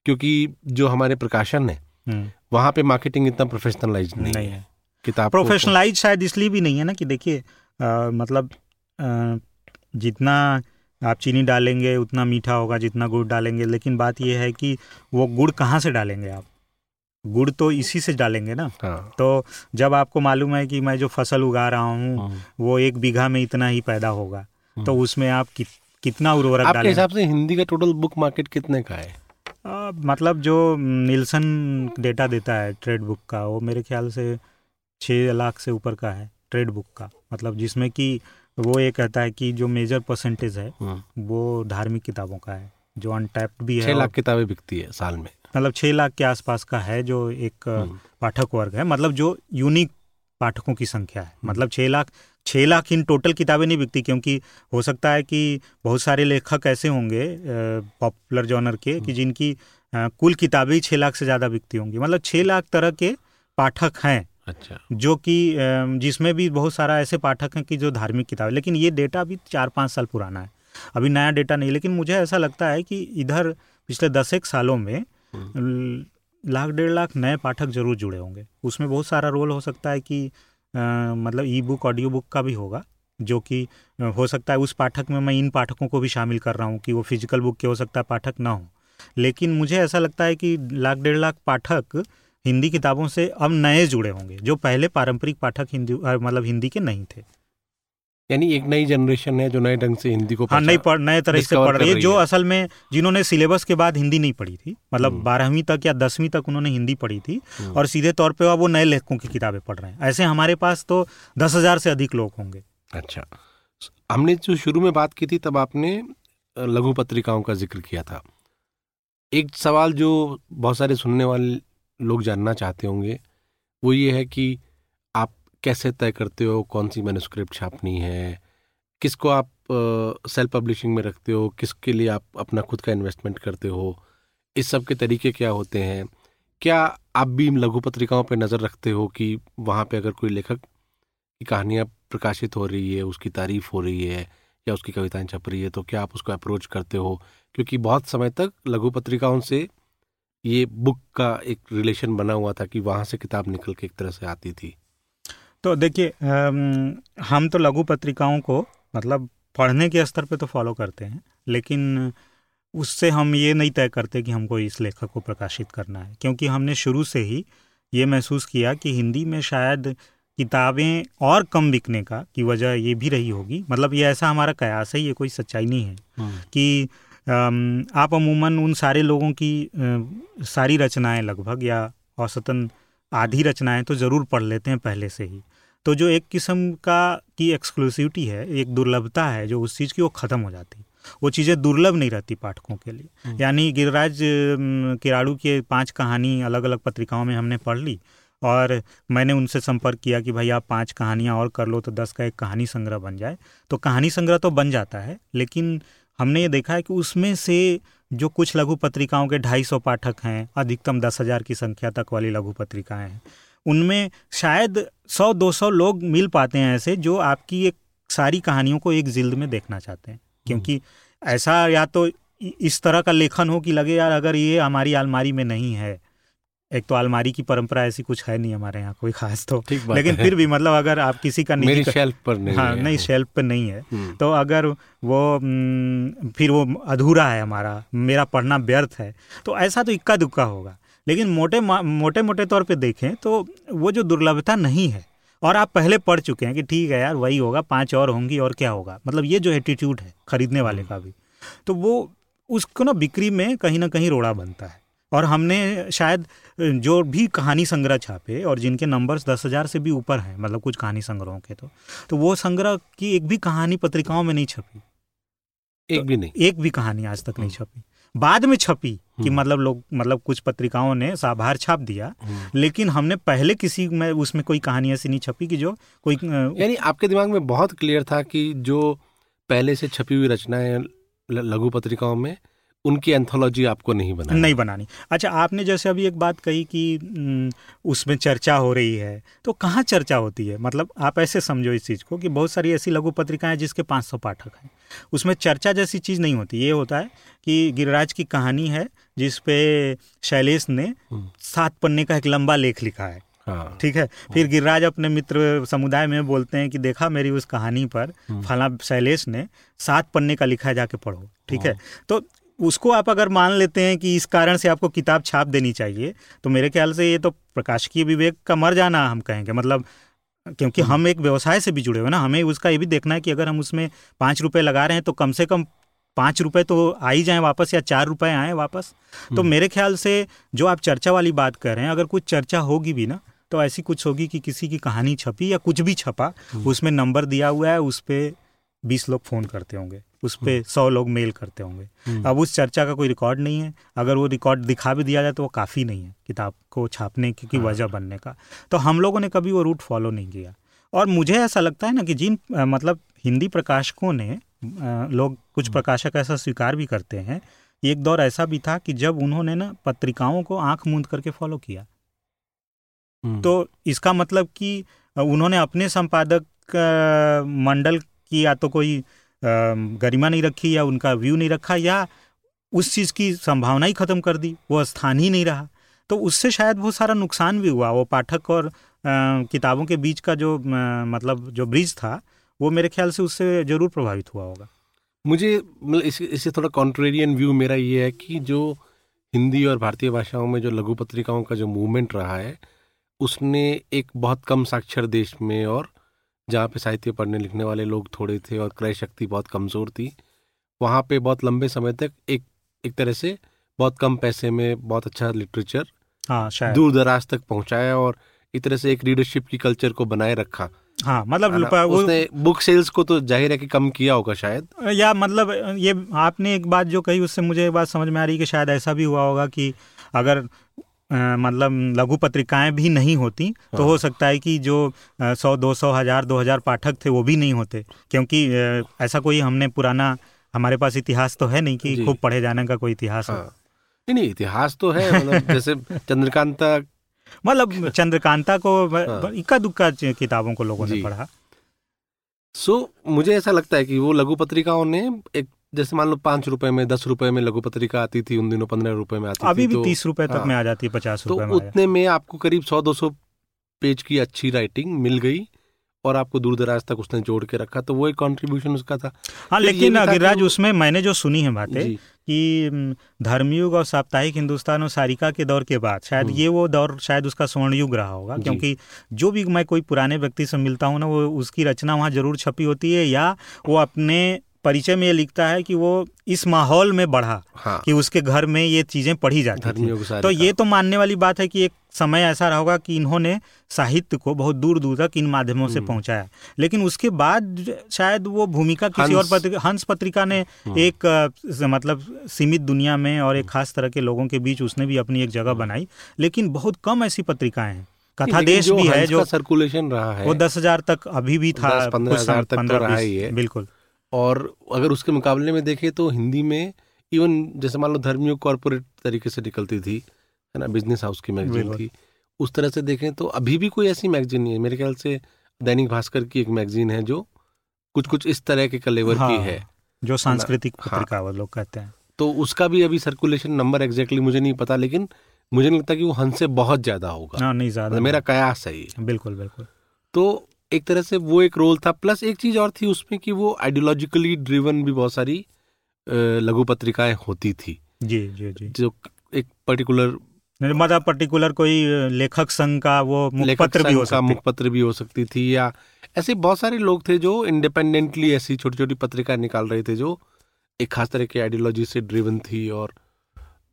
क्योंकि जो हमारे प्रकाशन है हम्म। वहाँ पे मार्केटिंग इतना प्रोफेशनलाइज नहीं है। किताब प्रोफेशनलाइज शायद इसलिए भी नहीं है ना कि देखिए मतलब आ, जितना आप चीनी डालेंगे उतना मीठा होगा जितना गुड़ डालेंगे लेकिन बात यह है कि वो गुड़ कहाँ से डालेंगे आप गुड़ तो इसी से डालेंगे ना हाँ। तो जब आपको मालूम है कि मैं जो फ़सल उगा रहा हूँ हाँ। वो एक बीघा में इतना ही पैदा होगा हाँ। तो उसमें आप कि, कितना उर्वरक आपके हिसाब से हिंदी का टोटल बुक मार्केट कितने का है आ, मतलब जो नीलसन डेटा देता है ट्रेड बुक का वो मेरे ख्याल से छः लाख से ऊपर का है ट्रेड बुक का मतलब जिसमें कि वो ये कहता है कि जो मेजर परसेंटेज है हाँ। वो धार्मिक किताबों का है जो अनटैप्ड भी है छः लाख किताबें बिकती है साल में मतलब छः लाख के आसपास का है जो एक हाँ। पाठक वर्ग है मतलब जो यूनिक पाठकों की संख्या है हाँ। मतलब छः लाख छः लाख इन टोटल किताबें नहीं बिकती क्योंकि हो सकता है कि बहुत सारे लेखक ऐसे होंगे पॉपुलर जॉनर के कि जिनकी कुल किताबें ही छः लाख से ज़्यादा बिकती होंगी मतलब छः लाख तरह के पाठक हैं अच्छा। जो कि जिसमें भी बहुत सारा ऐसे पाठक हैं कि जो धार्मिक किताब लेकिन ये डेटा अभी चार पाँच साल पुराना है। अभी नया डेटा नहीं लेकिन मुझे ऐसा लगता है कि इधर पिछले दस एक सालों में हम्म। लाख डेढ़ लाख नए पाठक ज़रूर जुड़े होंगे। उसमें बहुत सारा रोल हो सकता है कि आ, मतलब ई बुक ऑडियो बुक का भी होगा जो कि हो सकता है उस पाठक में मैं इन पाठकों को भी शामिल कर रहा हूँ कि वो फ़िज़िकल बुक के हो सकता है पाठक ना हो। लेकिन मुझे ऐसा लगता है कि लाख डेढ़ लाख पाठक हिंदी किताबों से अब नए जुड़े होंगे जो पहले पारंपरिक पाठक हिंदी मतलब हिंदी के नहीं थे। यानी एक नई जनरेशन है जो नए ढंग से हिंदी को हाँ नई पढ़ नए तरह से पढ़ रही है जो असल में जिन्होंने सिलेबस के बाद हिंदी नहीं पढ़ी थी मतलब हम्म। बारहवीं तक या दसवीं तक उन्होंने हिंदी पढ़ी थी हम्म। और सीधे तौर पे वो नए लेखकों की किताबें पढ़ रहे हैं। ऐसे हमारे पास तो दस हज़ार से अधिक लोग होंगे। अच्छा। हमने जो शुरू में बात की थी तब आपने लघु पत्रिकाओं का ज़िक्र किया था। एक सवाल जो बहुत सारे सुनने वाले लोग जानना चाहते होंगे, वो ये है कि आप कैसे तय करते हो कौन सी मैनुस्क्रिप्ट छापनी है, किसको आप सेल्फ पब्लिशिंग में रखते हो, किसके लिए आप अपना खुद का इन्वेस्टमेंट करते हो, इस सब के तरीके क्या होते हैं? क्या आप भी लघु पत्रिकाओं पर नज़र रखते हो कि वहाँ पे अगर कोई लेखक की कहानियाँ प्रकाशित हो रही है, उसकी तारीफ़ हो रही है या उसकी कविताएँ छप रही है तो क्या आप उसको अप्रोच करते हो? क्योंकि बहुत समय तक लघु पत्रिकाओं से ये बुक का एक रिलेशन बना हुआ था कि वहाँ से किताब निकल के एक तरह से आती थी तो देखिए हम तो लघु पत्रिकाओं को मतलब पढ़ने के स्तर पे तो फॉलो करते हैं लेकिन उससे हम ये नहीं तय करते कि हमको इस लेखक को प्रकाशित करना है क्योंकि हमने शुरू से ही ये महसूस किया कि हिंदी में शायद किताबें और कम बिकने का की वजह ये भी रही होगी मतलब ये ऐसा हमारा कयास है ये कोई सच्चाई नहीं है हम्म। कि आप अमूमन उन सारे लोगों की सारी रचनाएँ लगभग या औसतन आधी रचनाएँ तो ज़रूर पढ़ लेते हैं पहले से ही। तो जो एक किस्म का की एक्सक्लूसिविटी है एक दुर्लभता है जो उस चीज़ की वो ख़त्म हो जाती। वो चीज़ें दुर्लभ नहीं रहती पाठकों के लिए। हम्म। यानी गिरिराज किराड़ू के पाँच कहानी अलग अलग पत्रिकाओं में हमने पढ़ ली और मैंने उनसे संपर्क किया कि भाई आप पाँच कहानियाँ और कर लो तो दस का एक कहानी संग्रह बन जाए। तो कहानी संग्रह तो बन जाता है लेकिन हमने ये देखा है कि उसमें से जो कुछ लघु पत्रिकाओं के ढाई सौ पाठक हैं अधिकतम दस हज़ार की संख्या तक वाली लघु पत्रिकाएँ हैं उनमें शायद सौ दो सौ लोग मिल पाते हैं ऐसे जो आपकी एक सारी कहानियों को एक जिल्द में देखना चाहते हैं। क्योंकि ऐसा या तो इस तरह का लेखन हो कि लगे यार अगर ये हमारी आलमारी में नहीं है एक तो अलमारी की परंपरा ऐसी कुछ है नहीं हमारे यहाँ कोई खास तो। लेकिन फिर भी मतलब अगर आप किसी का मेरी शेल्फ पर नहीं हाँ नहीं शेल्फ पर नहीं है। हम्म। तो अगर वो फिर वो अधूरा है हमारा मेरा पढ़ना व्यर्थ है तो ऐसा तो इक्का दुक्का होगा। लेकिन मोटे मोटे मोटे तौर पर देखें तो वो जो दुर्लभता नहीं है और आप पहले पढ़ चुके हैं कि ठीक है यार वही होगा पाँच और होंगी और क्या होगा। मतलब ये जो एटीट्यूड है खरीदने वाले का भी तो वो उसको ना बिक्री में कहीं ना कहीं रोड़ा बनता है। और हमने शायद जो भी कहानी संग्रह छापे और जिनके नंबर्स दस हज़ार से भी ऊपर हैं मतलब कुछ कहानी संग्रहों के तो तो वो संग्रह की एक भी कहानी पत्रिकाओं में नहीं छपी एक भी नहीं एक भी कहानी आज तक नहीं हम्म। छपी बाद में छपी कि हम्म। मतलब लोग मतलब कुछ पत्रिकाओं ने साभार छाप दिया हम्म। लेकिन हमने पहले किसी में उसमें कोई कहानी ऐसी नहीं छपी कि जो कोई यानी आपके दिमाग में बहुत क्लियर था कि जो पहले से छपी हुई रचनाएँ लघु पत्रिकाओं में उनकी एंथोलॉजी आपको नहीं बनानी नहीं बनानी अच्छा आपने जैसे अभी एक बात कही कि उसमें चर्चा हो रही है तो कहाँ चर्चा होती है मतलब आप ऐसे समझो इस चीज़ को कि बहुत सारी ऐसी लघु पत्रिकाएँ जिसके 500 पाठक हैं उसमें चर्चा जैसी चीज़ नहीं होती ये होता है कि गिरिराज की कहानी है जिसपे शैलेश ने हम्म। सात पन्ने का एक लंबा लेख लिखा है हाँ। ठीक है फिर हाँ। गिरिराज अपने मित्र समुदाय में बोलते हैं कि देखा मेरी उस कहानी पर हम्म। फला शैलेश ने सात पन्ने का लिखा जाके पढ़ो ठीक है हाँ। तो उसको आप अगर मान लेते हैं कि इस कारण से आपको किताब छाप देनी चाहिए तो मेरे ख्याल से ये तो प्रकाशकीय विवेक का मर जाना हम कहेंगे मतलब क्योंकि हम एक व्यवसाय से भी जुड़े हुए ना हमें उसका ये भी देखना है कि अगर हम उसमें पाँच रुपये लगा रहे हैं तो कम से कम पाँच रुपये तो आ ही जाएँ वापस या चार रुपये आए वापस तो हम्म। मेरे ख्याल से जो आप चर्चा वाली बात कर रहे हैं अगर कुछ चर्चा होगी भी ना तो ऐसी कुछ होगी कि किसी की कहानी छपी या कुछ भी छपा हम्म। उसमें नंबर दिया हुआ है उस पर बीस लोग फ़ोन करते होंगे उस पर हम्म। सौ लोग मेल करते होंगे हम्म। अब उस चर्चा का कोई रिकॉर्ड नहीं है अगर वो रिकॉर्ड दिखा भी दिया जाए तो वो काफ़ी नहीं है किताब को छापने की, की हाँ। वजह बनने का तो हम लोगों ने कभी वो रूट फॉलो नहीं किया और मुझे ऐसा लगता है ना कि जिन मतलब हिंदी प्रकाशकों ने लोग कुछ हम्म। प्रकाशक ऐसा स्वीकार भी करते हैं एक दौर ऐसा भी था कि जब उन्होंने ना पत्रिकाओं को आँख मूंद करके फॉलो किया तो इसका मतलब कि उन्होंने अपने संपादक मंडल की या तो कोई गरिमा नहीं रखी या उनका व्यू नहीं रखा या उस चीज़ की संभावना ही ख़त्म कर दी वो स्थान ही नहीं रहा। तो उससे शायद बहुत सारा नुकसान भी हुआ। वो पाठक और किताबों के बीच का जो मतलब जो ब्रिज था वो मेरे ख्याल से उससे ज़रूर प्रभावित हुआ होगा। मुझे मतलब इस, इससे थोड़ा कॉन्ट्रेरियन व्यू मेरा ये है कि जो हिंदी और भारतीय भाषाओं में जो लघु पत्रिकाओं का जो मूवमेंट रहा है उसने एक बहुत कम साक्षर देश में और जहाँ पे साहित्य पढ़ने लिखने वाले लोग थोड़े थे और क्रय शक्ति बहुत कमज़ोर थी वहाँ पे बहुत लंबे समय तक एक एक तरह से बहुत कम पैसे में बहुत अच्छा लिटरेचर हाँ दूर दराज तक पहुँचाया और एक तरह से एक रीडरशिप की कल्चर को बनाए रखा। हाँ मतलब उसने बुक सेल्स को तो ज़ाहिर है कि कम किया होगा शायद। या मतलब ये आपने एक बात जो कही उससे मुझे एक बात समझ में आ रही है कि शायद ऐसा भी हुआ होगा कि अगर मतलब लघु पत्रिकाएँ भी नहीं होती तो हो हाँ। सकता है कि जो सौ दो सौ हज़ार दो हज़ार पाठक थे वो भी नहीं होते क्योंकि ऐसा कोई हमने पुराना हमारे पास इतिहास तो है नहीं कि खूब पढ़े जाने का कोई इतिहास हाँ। नहीं नहीं इतिहास तो है मतलब जैसे चंद्रकांता मतलब चंद्रकांता को हाँ। इक्का दुक्का किताबों को लोगों ने पढ़ा सो so, मुझे ऐसा लगता है कि वो लघु पत्रिकाओं ने एक जैसे मान लो पाँच रुपए में दस रुपए में लघु पत्रिका आती थी उन दिनों पंद्रह रुपए में आती अभी थी भी तो, तीस रुपए तक हाँ, में आ जाती है पचास तो उतने में आपको करीब सौ दो सौ पेज की अच्छी राइटिंग मिल गई और आपको दूर दराज तक उसने जोड़ के रखा तो वो एक कंट्रीब्यूशन उसका था। हाँ लेकिन गिरिराज उसमें मैंने जो सुनी है बातें कि धर्मयुग और साप्ताहिक हिंदुस्तान और सारिका के दौर के बाद शायद हम्म। ये वो दौर शायद उसका स्वर्ण युग रहा होगा क्योंकि जो भी मैं कोई पुराने व्यक्ति से मिलता हूँ ना वो उसकी रचना वहाँ ज़रूर छपी होती है या वो अपने परिचय में ये लिखता है कि वो इस माहौल में बढ़ा हाँ। कि उसके घर में ये चीज़ें पढ़ी जाती थी। तो ये तो मानने वाली बात है कि एक समय ऐसा रहा होगा कि इन्होंने साहित्य को बहुत दूर दूर तक इन माध्यमों से हम्म। पहुँचाया। लेकिन उसके बाद शायद वो भूमिका किसी और पत्रिका हंस पत्रिका ने हम्म। एक मतलब सीमित दुनिया में और एक हम्म। खास तरह के लोगों के बीच उसने भी अपनी एक जगह बनाई। लेकिन बहुत कम ऐसी पत्रिकाएँ हैं। कथा देश भी है जो सर्कुलेशन रहा है। वो दस हज़ार तक अभी भी था पंद्रह हज़ार तक तो रहा ही है। बिल्कुल। और अगर उसके मुकाबले में देखें तो हिंदी में इवन जैसे मान लो धर्मियों कॉरपोरेट तरीके से निकलती थी है ना बिज़नेस हाउस की मैगजीन थी उस तरह से देखें तो अभी भी कोई ऐसी मैगजीन नहीं है। मेरे ख्याल से दैनिक भास्कर की एक मैगजीन है जो कुछ कुछ इस तरह के कलेवर हाँ, की है जो सांस्कृतिक हाँ। पत्रिका हाँ, लोग कहते हैं। तो उसका भी अभी सर्कुलेशन नंबर एग्जैक्टली मुझे नहीं पता लेकिन मुझे नहीं लगता कि वो हंस से बहुत ज़्यादा होगा। हाँ नहीं ज़्यादा मतलब मेरा कयास है ये। बिल्कुल बिल्कुल। तो एक तरह से वो एक रोल था प्लस एक चीज़ और थी उसमें कि वो आइडियोलॉजिकली ड्रिवन भी बहुत सारी लघु पत्रिकाएँ होती थी। जी जी जी। जो एक पर्टिकुलर मतलब पर्टिकुलर कोई लेखक संघ का वो मुखपत्र भी हो सकता। मुखपत्र भी हो सकती थी या ऐसे बहुत सारे लोग थे जो इंडिपेंडेंटली ऐसी छोटी छोटी पत्रिका निकाल रहे थे जो एक खास तरह की आइडियोलॉजी से ड्रिवन थी और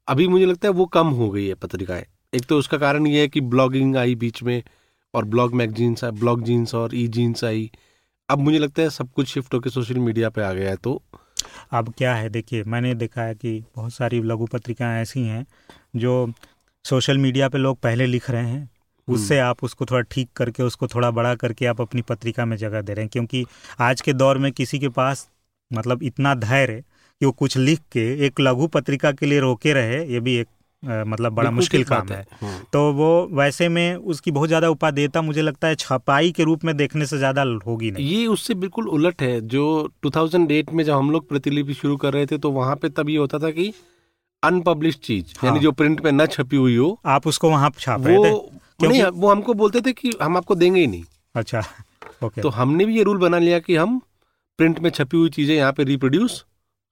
अभी मुझे लगता है वो कम हो गई है पत्रिकाएँ। एक तो उसका कारण ये है कि ब्लॉगिंग आई बीच में और ब्लॉग मैगजीन्स आई ब्लॉग जीन्स और ई जीन्स आई। अब मुझे लगता है सब कुछ शिफ्ट होकर सोशल मीडिया पे आ गया है तो। अब क्या है देखिए मैंने देखा है कि बहुत सारी लघु पत्रिकाएँ ऐसी हैं जो सोशल मीडिया पे लोग पहले लिख रहे हैं। उससे आप उसको थोड़ा ठीक करके उसको थोड़ा बड़ा करके आप अपनी पत्रिका में जगह दे रहे हैं क्योंकि आज के दौर में किसी के पास मतलब इतना धैर्य कि वो कुछ लिख के एक लघु पत्रिका के लिए रोके रहे ये भी एक मतलब बड़ा मुश्किल काम है। हम्म। तो वो वैसे में उसकी बहुत ज़्यादा उपादेयता मुझे लगता है छपाई के रूप में देखने से ज़्यादा होगी नहीं। ये उससे बिल्कुल उलट है। जो 2008 में जब हम लोग प्रतिलिपि शुरू कर रहे थे तो वहाँ पे तब ये होता था कि अनपब्लिश्ड चीज़ हाँ। यानी जो प्रिंट में न छपी हुई हो आप उसको वहाँ छाप रहे थे? नहीं वो हमको बोलते थे कि हम आपको देंगे ही नहीं। अच्छा ओके। तो हमने भी ये रूल बना लिया कि हम प्रिंट में छपी हुई चीज़ें यहाँ पे रिप्रोड्यूस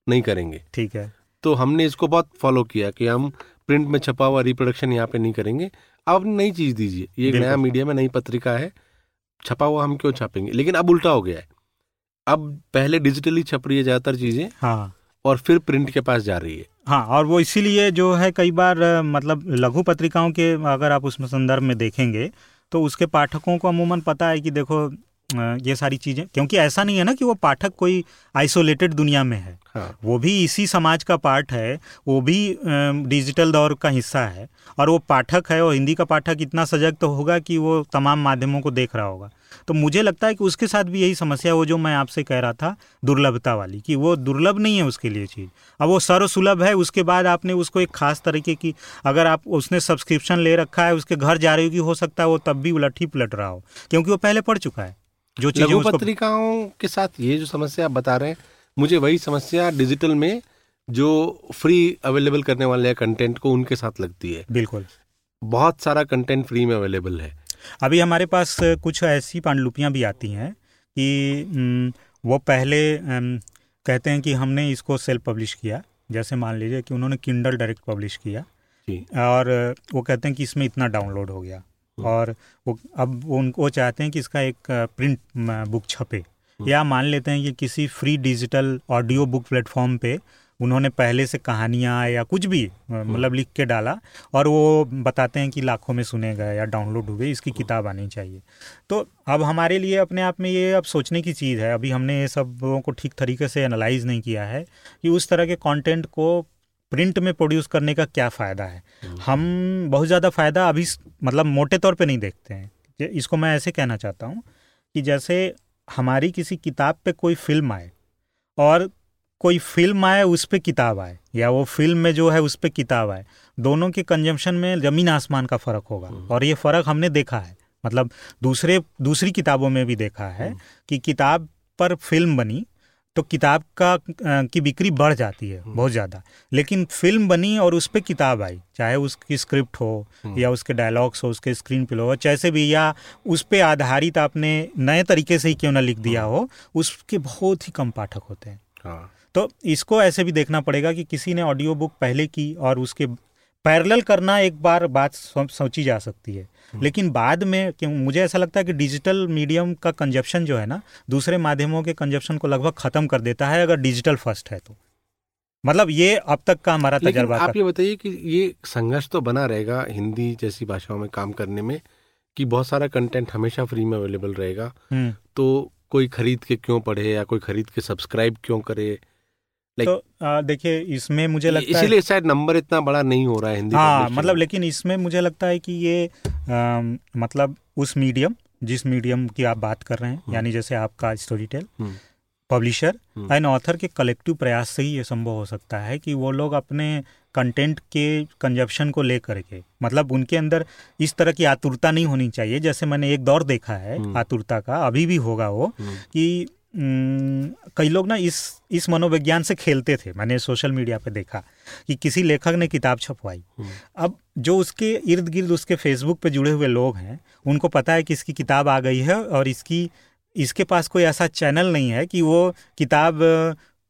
नहीं करेंगे। ठीक है। तो हमने इसको बहुत फॉलो किया कि हम प्रिंट में छपा हुआ रिप्रोडक्शन यहाँ पे नहीं करेंगे। आप नई चीज़ दीजिए। ये एक नया मीडिया में नई पत्रिका है। छपा हुआ हम क्यों छापेंगे? लेकिन अब उल्टा हो गया है। अब पहले डिजिटली छप रही है ज़्यादातर चीज़ें हाँ। और फिर प्रिंट के पास जा रही है। हाँ और वो इसीलिए जो है कई बार मतलब लघु पत्रिकाओं के अगर आप उसमें संदर्भ में देखेंगे तो उसके पाठकों को अमूमन पता है कि देखो ये सारी चीज़ें क्योंकि ऐसा नहीं है ना कि वो पाठक कोई आइसोलेटेड दुनिया में है। हाँ। वो भी इसी समाज का पार्ट है वो भी डिजिटल दौर का हिस्सा है और वो पाठक है और हिंदी का पाठक इतना सजग तो होगा कि वो तमाम माध्यमों को देख रहा होगा। तो मुझे लगता है कि उसके साथ भी यही समस्या वो जो मैं आपसे कह रहा था दुर्लभता वाली कि वो दुर्लभ नहीं है उसके लिए चीज़। अब वो सर्वसुलभ है उसके बाद आपने उसको एक खास तरीके की अगर आप उसने सब्सक्रिप्शन ले रखा है उसके घर जा रही हो सकता है वो तब भी उलट ही पलट रहा हो क्योंकि वो पहले पढ़ चुका है। जो चीज़ें लघु पत्रिकाओं के साथ ये जो समस्या आप बता रहे हैं मुझे वही समस्या डिजिटल में जो फ्री अवेलेबल करने वाले हैं कंटेंट को उनके साथ लगती है। बिल्कुल। बहुत सारा कंटेंट फ्री में अवेलेबल है। अभी हमारे पास कुछ ऐसी पांडुलिपियाँ भी आती हैं कि वो पहले कहते हैं कि हमने इसको सेल्फ पब्लिश किया। जैसे मान लीजिए कि उन्होंने किंडल डायरेक्ट पब्लिश किया। जी। और वो कहते हैं कि इसमें इतना डाउनलोड हो गया। और वो अब उनको वो चाहते हैं कि इसका एक प्रिंट बुक छपे। या मान लेते हैं कि किसी free digital audio book platform पे उन्होंने पहले से कहानियाँ या कुछ भी मतलब लिख के डाला और वो बताते हैं कि लाखों में सुने गए या डाउनलोड हुए इसकी किताब आनी चाहिए। तो अब हमारे लिए अपने आप में ये अब सोचने की चीज़ है। अभी हमने ये सबको ठीक तरीके से एनालाइज नहीं किया है कि उस तरह के कंटेंट को प्रिंट में प्रोड्यूस करने का क्या फ़ायदा है? हम बहुत ज़्यादा फ़ायदा अभी मतलब मोटे तौर पे नहीं देखते हैं। इसको मैं ऐसे कहना चाहता हूँ कि जैसे हमारी किसी किताब पे कोई फ़िल्म आए और कोई फ़िल्म आए उस पर किताब आए या वो फ़िल्म में जो है उस पर किताब आए दोनों के कंजम्पशन में ज़मीन आसमान का फ़र्क होगा। और ये फ़र्क हमने देखा है। मतलब दूसरे दूसरी किताबों में भी देखा है कि किताब पर फ़िल्म बनी तो किताब का की बिक्री बढ़ जाती है बहुत ज़्यादा। लेकिन फ़िल्म बनी और उस पर किताब आई चाहे उसकी स्क्रिप्ट हो या उसके डायलॉग्स हो उसके स्क्रीन प्ले हो जैसे भी या उस पर आधारित आपने नए तरीके से ही क्यों ना लिख दिया हो उसके बहुत ही कम पाठक होते हैं। हाँ। तो इसको ऐसे भी देखना पड़ेगा कि किसी ने ऑडियो बुक पहले की और उसके पैरेलल करना एक बार बात सोची जा सकती है। लेकिन बाद में क्यों मुझे ऐसा लगता है कि डिजिटल मीडियम का कंजप्शन जो है ना दूसरे माध्यमों के कंजप्शन को लगभग खत्म कर देता है अगर डिजिटल फ़र्स्ट है तो। मतलब ये अब तक का हमारा तजर्बा आप ये बताइए कि ये संघर्ष तो बना रहेगा हिंदी जैसी भाषाओं में काम करने में कि बहुत सारा कंटेंट हमेशा फ्री में अवेलेबल रहेगा। हम्म, तो कोई खरीद के क्यों पढ़े या कोई खरीद के सब्सक्राइब क्यों करे? Like- तो आ, देखिए इसमें मुझे लगता है इसीलिए शायद नंबर इतना बड़ा नहीं हो रहा है हिंदी हाँ मतलब लेकिन इसमें मुझे लगता है कि ये अम, मतलब उस मीडियम जिस मीडियम की आप बात कर रहे हैं यानी जैसे आपका स्टोरी टेल हम्म, पब्लिशर हम्म। एंड ऑथर के कलेक्टिव प्रयास से ही ये संभव हो सकता है कि वो लोग अपने कंटेंट के कंजप्शन को लेकर के मतलब उनके अंदर इस तरह की आतुरता नहीं होनी चाहिए। जैसे मैंने एक दौर देखा है हम्म। आतुरता का अभी भी होगा वो हम्म, कि कई लोग ना इस इस मनोविज्ञान से खेलते थे मैंने सोशल मीडिया पे देखा कि किसी लेखक ने किताब छपवाई हम्म। अब जो उसके इर्द गिर्द उसके फेसबुक पे जुड़े हुए लोग हैं उनको पता है कि इसकी किताब आ गई है और इसकी इसके पास कोई ऐसा चैनल नहीं है कि वो किताब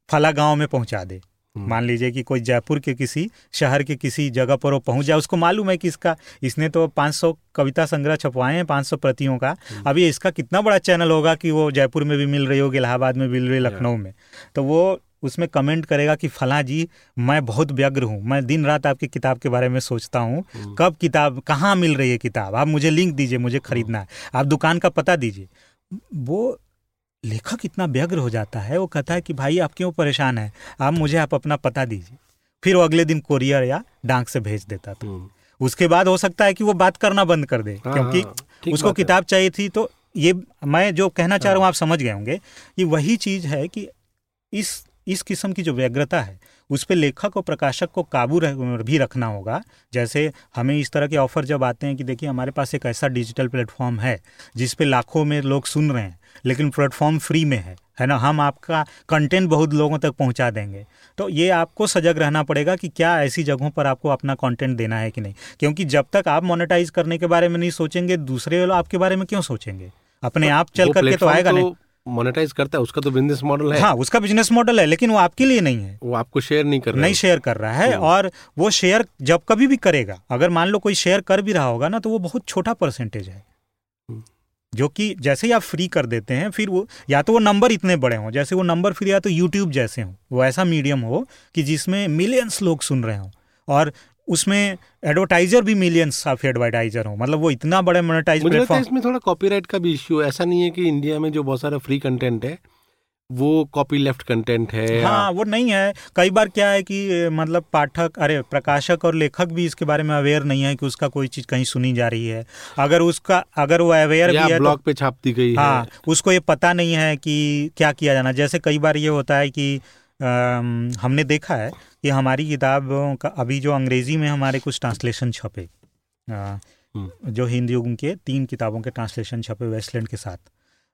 फला गाँव में पहुँचा दे। मान लीजिए कि कोई जयपुर के किसी शहर के किसी जगह पर वो पहुँच जाए उसको मालूम है कि इसका इसने तो 500 कविता संग्रह छपवाए हैं 500 प्रतियों का। हम्म। अभी इसका कितना बड़ा चैनल होगा कि वो जयपुर में भी मिल रही होगी इलाहाबाद में मिल रही लखनऊ में। तो वो उसमें कमेंट करेगा कि फला जी मैं बहुत व्यग्र हूँ मैं दिन रात आपकी किताब के बारे में सोचता हूँ। हम्म। कब किताब कहाँ मिल रही है किताब? आप मुझे लिंक दीजिए मुझे खरीदना है। आप दुकान का पता दीजिए। वो लेखक इतना व्यग्र हो जाता है वो कहता है कि भाई आप क्यों परेशान है आप मुझे आप अपना पता दीजिए फिर वो अगले दिन कोरियर या डाक से भेज देता था हम्म। उसके बाद हो सकता है कि वो बात करना बंद कर दे हाँ, क्योंकि हाँ, उसको किताब चाहिए थी तो ये मैं जो कहना चाह रहा हूँ हाँ। आप समझ गए होंगे ये वही चीज़ है कि इस इस किस्म की जो व्यग्रता है उस पर लेखक और प्रकाशक को काबू रह, भी रखना होगा जैसे हमें इस तरह के ऑफ़र जब आते हैं कि देखिए हमारे पास एक ऐसा डिजिटल प्लेटफॉर्म है जिस पे लाखों में लोग सुन रहे हैं लेकिन प्लेटफॉर्म फ्री में है है ना? हम आपका कंटेंट बहुत लोगों तक पहुँचा देंगे। तो ये आपको सजग रहना पड़ेगा कि क्या ऐसी जगहों पर आपको अपना कंटेंट देना है कि नहीं। क्योंकि जब तक आप मोनेटाइज करने के बारे में नहीं सोचेंगे दूसरे लोग आपके बारे में क्यों सोचेंगे? अपने आप चल करके तो आएगा नहीं। मोनेटाइज करता है उसका तो बिज़नेस मॉडल है। हाँ उसका बिज़नेस मॉडल है लेकिन वो आपके लिए नहीं है। वो आपको शेयर नहीं कर रहा नहीं शेयर कर रहा है हम्म। और वो शेयर जब कभी भी करेगा अगर मान लो कोई शेयर कर भी रहा होगा ना तो वो बहुत छोटा परसेंटेज है। जो कि जैसे ही आप फ्री कर देते हैं फिर वो या तो वो नंबर इतने बड़े हों जैसे वो नंबर फिर या तो यूट्यूब जैसे हों वो ऐसा मीडियम हो कि जिसमें मिलियंस लोग सुन रहे हों। और उसमें एडवर्टाइजर भी मिलियंस ऑफ़ एडवर्टाइजर हो मतलब वो इतना बड़े मोनेटाइज प्लेटफॉर्म इसमें थोड़ा कॉपीराइट का भी इश्यू है। ऐसा नहीं है कि इंडिया में जो बहुत सारा फ्री कंटेंट है वो कॉपी लेफ़्ट कंटेंट है या- हाँ वो नहीं है। कई बार क्या है कि मतलब पाठक अरे प्रकाशक और लेखक भी इसके बारे में अवेयर नहीं है कि उसका कोई चीज़ कहीं सुनी जा रही है। अगर उसका अगर वो अवेयर भी है तो पे छाप दी गई हाँ। है उसको ये पता नहीं है कि क्या किया जाना। जैसे कई बार ये होता है कि अम, हमने देखा है कि हमारी किताबों का अभी जो अंग्रेज़ी में हमारे कुछ ट्रांसलेशन छपे हम्म। जो हिंदी युग के तीन किताबों के ट्रांसलेशन छपे वेस्टलैंड के साथ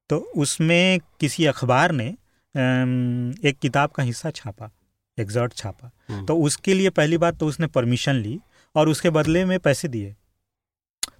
तो उसमें किसी अखबार ने एक किताब का हिस्सा छापा एग्जर्ट छापा। हम्म। तो उसके लिए पहली बात तो उसने परमिशन ली और उसके बदले में पैसे दिए।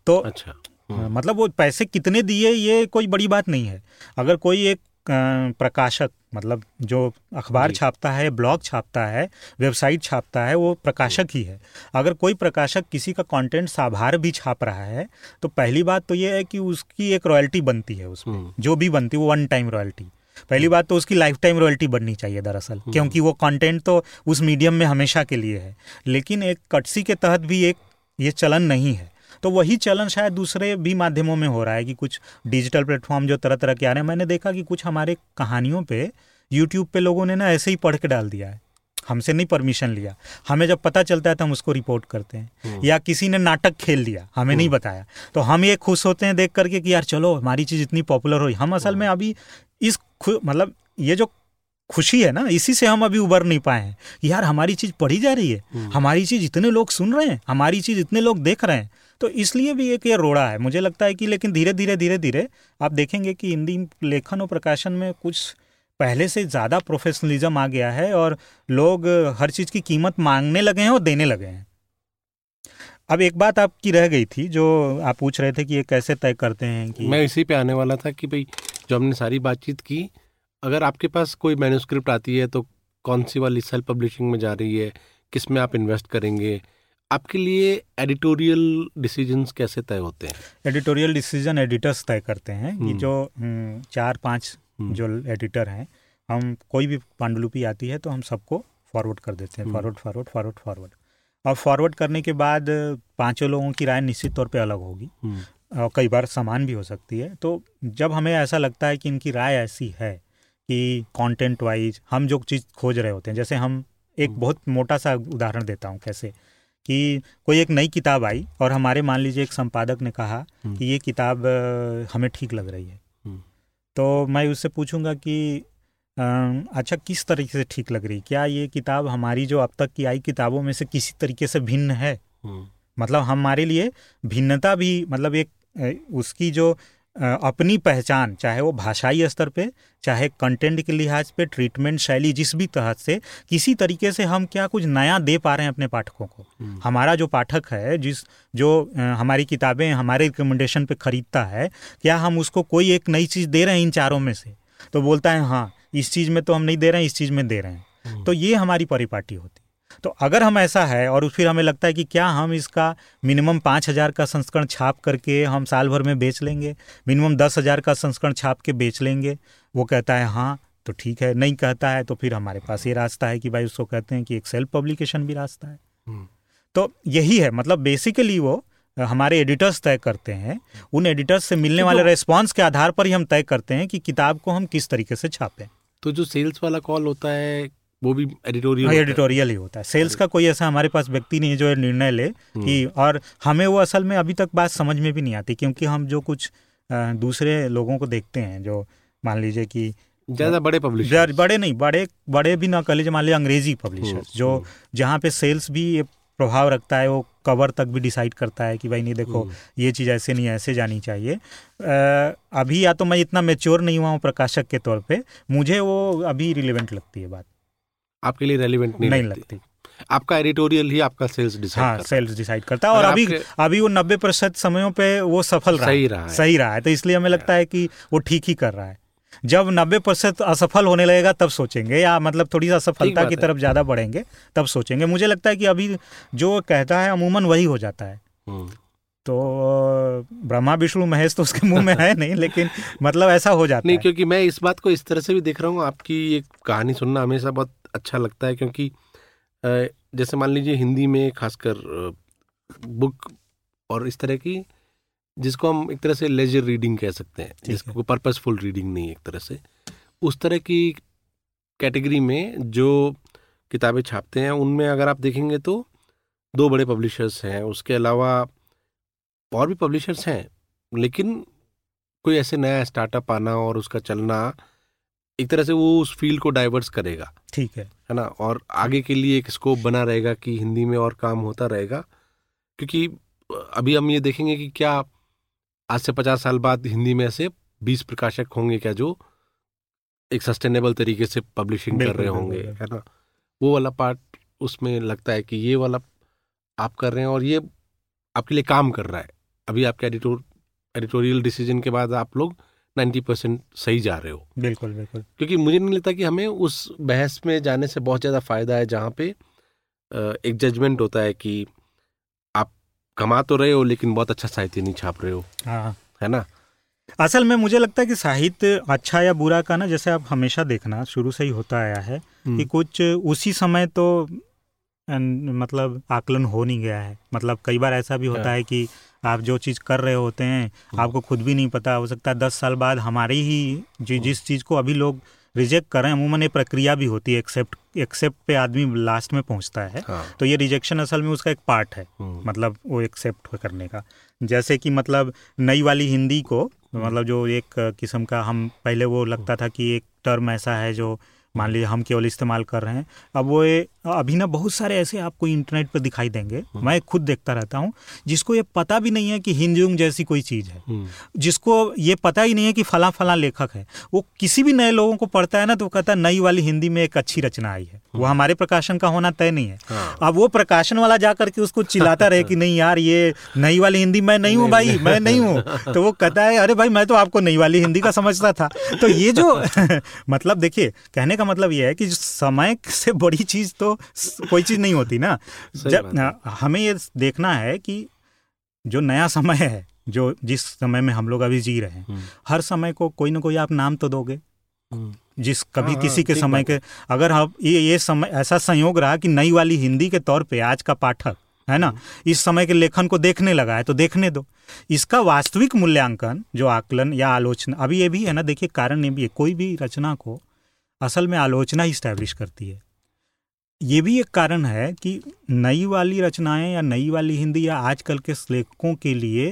तो अच्छा हम्म। मतलब वो पैसे कितने दिए ये कोई बड़ी बात नहीं है। अगर कोई एक प्रकाशक मतलब जो अखबार छापता है ब्लॉग छापता है वेबसाइट छापता है वो प्रकाशक ही है। अगर कोई प्रकाशक किसी का कंटेंट साभार भी छाप रहा है तो पहली बात तो ये है कि उसकी एक रॉयल्टी बनती है उसमें। हम्म। जो भी बनती है वो वन टाइम रॉयल्टी पहली बात तो उसकी लाइफ टाइम रॉयल्टी बढ़नी चाहिए दरअसल हम्म। क्योंकि वो कंटेंट तो उस मीडियम में हमेशा के लिए है। लेकिन एक कटसी के तहत भी एक ये चलन नहीं है। तो वही चलन शायद दूसरे भी माध्यमों में हो रहा है कि कुछ डिजिटल प्लेटफॉर्म जो तरह तरह के आ रहे हैं। मैंने देखा कि कुछ हमारे कहानियों पे यूट्यूब पे लोगों ने ना ऐसे ही पढ़ के डाल दिया है। हमसे नहीं परमिशन लिया। हमें जब पता चलता है तो हम उसको रिपोर्ट करते हैं। हम्म। या किसी ने नाटक खेल दिया हमें नहीं हम्म। बताया। तो हम ये खुश होते हैं देख करके कि यार चलो हमारी चीज़ इतनी पॉपुलर हुई। हम असल में अभी इस मतलब ये जो खुशी है ना इसी से हम अभी उबर नहीं पाए हैं। यार हमारी चीज़ पढ़ी जा रही है। हम्म। हमारी चीज़ इतने लोग सुन रहे हैं हमारी चीज़ इतने लोग देख रहे हैं। तो इसलिए भी एक ये रोड़ा है। मुझे लगता है कि लेकिन धीरे धीरे धीरे धीरे आप देखेंगे कि हिंदी लेखन और प्रकाशन में कुछ पहले से ज़्यादा प्रोफेशनलिज्म आ गया है और लोग हर चीज़ की कीमत मांगने लगे हैं और देने लगे हैं अब एक बात आपकी रह गई थी जो आप पूछ रहे थे कि ये कैसे तय करते हैं कि मैं इसी पे आने वाला था कि भाई जो हमने सारी बातचीत की अगर आपके पास कोई मैन्यूस्क्रिप्ट आती है तो कौन सी वाली सेल्फ पब्लिशिंग में जा रही है किसमें आप इन्वेस्ट करेंगे आपके लिए एडिटोरियल डिसीजंस कैसे तय होते हैं एडिटोरियल डिसीज़न एडिटर्स तय करते हैं कि हम्म। जो हम्म, चार पाँच। जो एडिटर हैं हम कोई भी पांडुलिपि आती है तो हम सबको फॉरवर्ड कर देते हैं हम्म। फॉरवर्ड फॉरवर्ड फॉरवर्ड फॉरवर्ड और फॉरवर्ड करने के बाद पाँचों लोगों की राय निश्चित तौर पे अलग होगी हम्म, और कई बार समान भी हो सकती है तो जब हमें ऐसा लगता है कि इनकी राय ऐसी है कि कंटेंट वाइज हम जो चीज़ खोज रहे होते हैं जैसे हम एक हम्म। बहुत मोटा सा उदाहरण देता हूँ कैसे कि कोई एक नई किताब आई और हमारे मान लीजिए एक संपादक ने कहा हम्म। कि ये किताब हमें ठीक लग रही है हम्म। तो मैं उससे पूछूँगा कि अच्छा किस तरीके से ठीक लग रही है? क्या ये किताब हमारी जो अब तक की आई किताबों में से किसी तरीके से भिन्न है हम्म, मतलब हमारे लिए भिन्नता भी मतलब एक उसकी जो अपनी पहचान चाहे वो भाषाई स्तर पे चाहे कंटेंट के लिहाज पे ट्रीटमेंट शैली जिस भी तरह से किसी तरीके से हम क्या कुछ नया दे पा रहे हैं अपने पाठकों को हम्म। हमारा जो पाठक है जिस जो हमारी किताबें हमारे रिकमेंडेशन पे खरीदता है क्या हम उसको कोई एक नई चीज़ दे रहे हैं इन चारों में से तो बोलता है हाँ इस चीज़ में तो हम नहीं दे रहे हैं इस चीज़ में दे रहे हैं हम्म। तो ये हमारी परिपाटी होती तो अगर हम ऐसा है और फिर हमें लगता है कि क्या हम इसका मिनिमम पाँच हज़ार का संस्करण छाप करके हम साल भर में बेच लेंगे? मिनिमम दस हज़ार का संस्करण छाप के बेच लेंगे? वो कहता है हाँ तो ठीक है। नहीं कहता है तो फिर हमारे पास ये रास्ता है कि भाई उसको कहते हैं कि एक सेल्फ पब्लिकेशन भी रास्ता है। हम्म। तो यही है मतलब बेसिकली वो हमारे एडिटर्स तय करते हैं। उन एडिटर्स से मिलने वाले रेस्पॉन्स के आधार पर ही हम तय करते हैं कि किताब को हम किस तरीके से छापें। तो जो सेल्स वाला कॉल होता है वो भी एडिटोरियल हाँ, एडिटोरियल ही होता है। सेल्स का कोई ऐसा हमारे पास व्यक्ति नहीं है जो निर्णय ले हम्म। कि और हमें वो असल में अभी तक बात समझ में भी नहीं आती क्योंकि हम जो कुछ दूसरे लोगों को देखते हैं जो मान लीजिए कि ज़्यादा बड़े पब्लिशर बड़े नहीं बड़े बड़े भी ना कह लीजिए मान लीजिए अंग्रेज़ी पब्लिशर हम्म, जो हम्म। जहाँ पे सेल्स भी प्रभाव रखता है वो कवर तक भी डिसाइड करता है कि भाई नहीं देखो ये चीज़ ऐसे नहीं ऐसे जानी चाहिए। आ, अभी या तो मैं इतना मेच्योर नहीं हुआ हूँ प्रकाशक के तौर पे मुझे वो अभी रिलेवेंट लगती है बात। आपके लिए रेलिवेंट नहीं, नहीं लगती। आपका एडिटोरियल ही आपका सेल्स डिसाइड हाँ, सेल्स डिसाइड करता है और अभी अभी वो नब्बे प्रतिशत समयों पे वो सफल रहा सही रहा है। सही रहा है तो इसलिए हमें लगता है कि वो ठीक ही कर रहा है। जब नब्बे प्रतिशत असफल होने लगेगा तब सोचेंगे या मतलब थोड़ी सा असफलता की तरफ़ ज़्यादा बढ़ेंगे तब सोचेंगे। मुझे लगता है कि अभी जो कहता है अमूमन वही हो जाता है। हम्म। तो ब्रह्मा विष्णु महेश तो उसके मुँह में है नहीं लेकिन मतलब ऐसा हो जाता नहीं है। क्योंकि मैं इस बात को इस तरह से भी देख रहा हूँ आपकी एक कहानी सुनना हमेशा बहुत अच्छा लगता है क्योंकि जैसे मान लीजिए हिंदी में खासकर बुक और इस तरह की जिसको हम एक तरह से लेजर रीडिंग कह सकते हैं जिसको पर्पसफुल रीडिंग नहीं एक तरह से उस तरह की कैटेगरी में जो किताबें छापते हैं उनमें अगर आप देखेंगे तो दो बड़े पब्लिशर्स हैं उसके अलावा और भी पब्लिशर्स हैं लेकिन कोई ऐसे नया स्टार्टअप आना और उसका चलना एक तरह से वो उस फ़ील्ड को डाइवर्स करेगा। ठीक है। है ना? और आगे के लिए एक स्कोप बना रहेगा कि हिंदी में और काम होता रहेगा। क्योंकि अभी हम ये देखेंगे कि क्या आज से पचास साल बाद हिंदी में ऐसे बीस प्रकाशक होंगे क्या जो एक सस्टेनेबल तरीके से पब्लिशिंग कर रहे होंगे है ना? वो वाला पार्ट उसमें लगता है कि ये वाला आप कर रहे हैं और ये आपके लिए काम कर रहा है। अभी आपके एडिटोर एडिटोरियल डिसीज़न के बाद आप लोग नाइन्टी परसेंट सही जा रहे हो। बिल्कुल बिल्कुल। क्योंकि मुझे नहीं लगता कि हमें उस बहस में जाने से बहुत ज़्यादा फ़ायदा है जहाँ पे एक जजमेंट होता है कि आप कमा तो रहे हो लेकिन बहुत अच्छा साहित्य नहीं छाप रहे हो। हाँ। है ना? असल में मुझे लगता है कि साहित्य अच्छा या बुरा का ना जैसे आप हमेशा देखना शुरू से ही होता आया है कि हम्म। कुछ उसी समय तो मतलब आकलन हो नहीं गया है। मतलब कई बार ऐसा भी होता हाँ। है कि आप जो चीज़ कर रहे होते हैं हम्म। आपको खुद भी नहीं पता हो सकता है दस साल बाद हमारी ही जी हम्म। जिस चीज़ को अभी लोग रिजेक्ट कर रहे हैं अमूमन ये प्रक्रिया भी होती है एक्सेप्ट एक्सेप्ट पे आदमी लास्ट में पहुँचता है हाँ। तो ये रिजेक्शन असल में उसका एक पार्ट है हम्म। मतलब वो एक्सेप्ट करने का जैसे कि मतलब नई वाली हिंदी को मतलब जो एक किस्म का हम पहले वो लगता था कि एक टर्म ऐसा है जो मान लीजिए हम केवल इस्तेमाल कर रहे हैं अब वो अभी ना बहुत सारे ऐसे आपको इंटरनेट पर दिखाई देंगे हम्म। मैं खुद देखता रहता हूँ जिसको ये पता भी नहीं है कि हिंजुंग जैसी कोई चीज़ है हम्म। जिसको ये पता ही नहीं है कि फला फला लेखक है वो किसी भी नए लोगों को पढ़ता है ना तो कहता है नई वाली हिंदी में एक अच्छी रचना आई है वो हम्म। हमारे प्रकाशन का होना तय नहीं है हाँ। अब वो प्रकाशन वाला जा करके उसको चिल्लाता रहे कि नहीं यार ये नई वाली हिंदी मैं नहीं हूँ भाई मैं नहीं हूँ तो वो कहता है अरे भाई मैं तो आपको नई वाली हिंदी का समझता था तो ये जो मतलब देखिए कहने का मतलब ये है कि समय से बड़ी चीज़ तो कोई चीज़ नहीं होती ना जब हमें ये देखना है कि जो नया समय है जो जिस समय में हम लोग अभी जी रहे हैं हम्म। हर समय को कोई ना कोई आप नाम तो दोगे हम्म। जिस कभी हाँ, किसी के समय के अगर हम ये ये समय ऐसा संयोग रहा कि नई वाली हिंदी के तौर पे आज का पाठक है ना हम्म। इस समय के लेखन को देखने लगा है तो देखने दो इसका वास्तविक मूल्यांकन जो आकलन या आलोचना अभी ये भी है ना देखिए कारण ये भी है कोई भी रचना को असल में आलोचना ही स्टैब्लिश करती है ये भी एक कारण है कि नई वाली रचनाएँ या नई वाली हिंदी या आजकल के लेखकों के लिए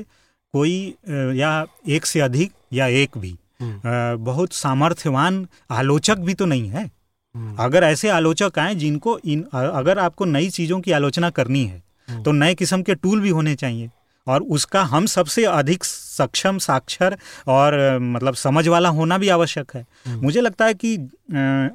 कोई या एक से अधिक या एक भी हम्म। बहुत सामर्थ्यवान आलोचक भी तो नहीं है हम्म। अगर ऐसे आलोचक आए जिनको इन अगर आपको नई चीज़ों की आलोचना करनी है हम्म। तो नए किस्म के टूल भी होने चाहिए और उसका हम सबसे अधिक सक्षम साक्षर और मतलब समझ वाला होना भी आवश्यक है मुझे लगता है कि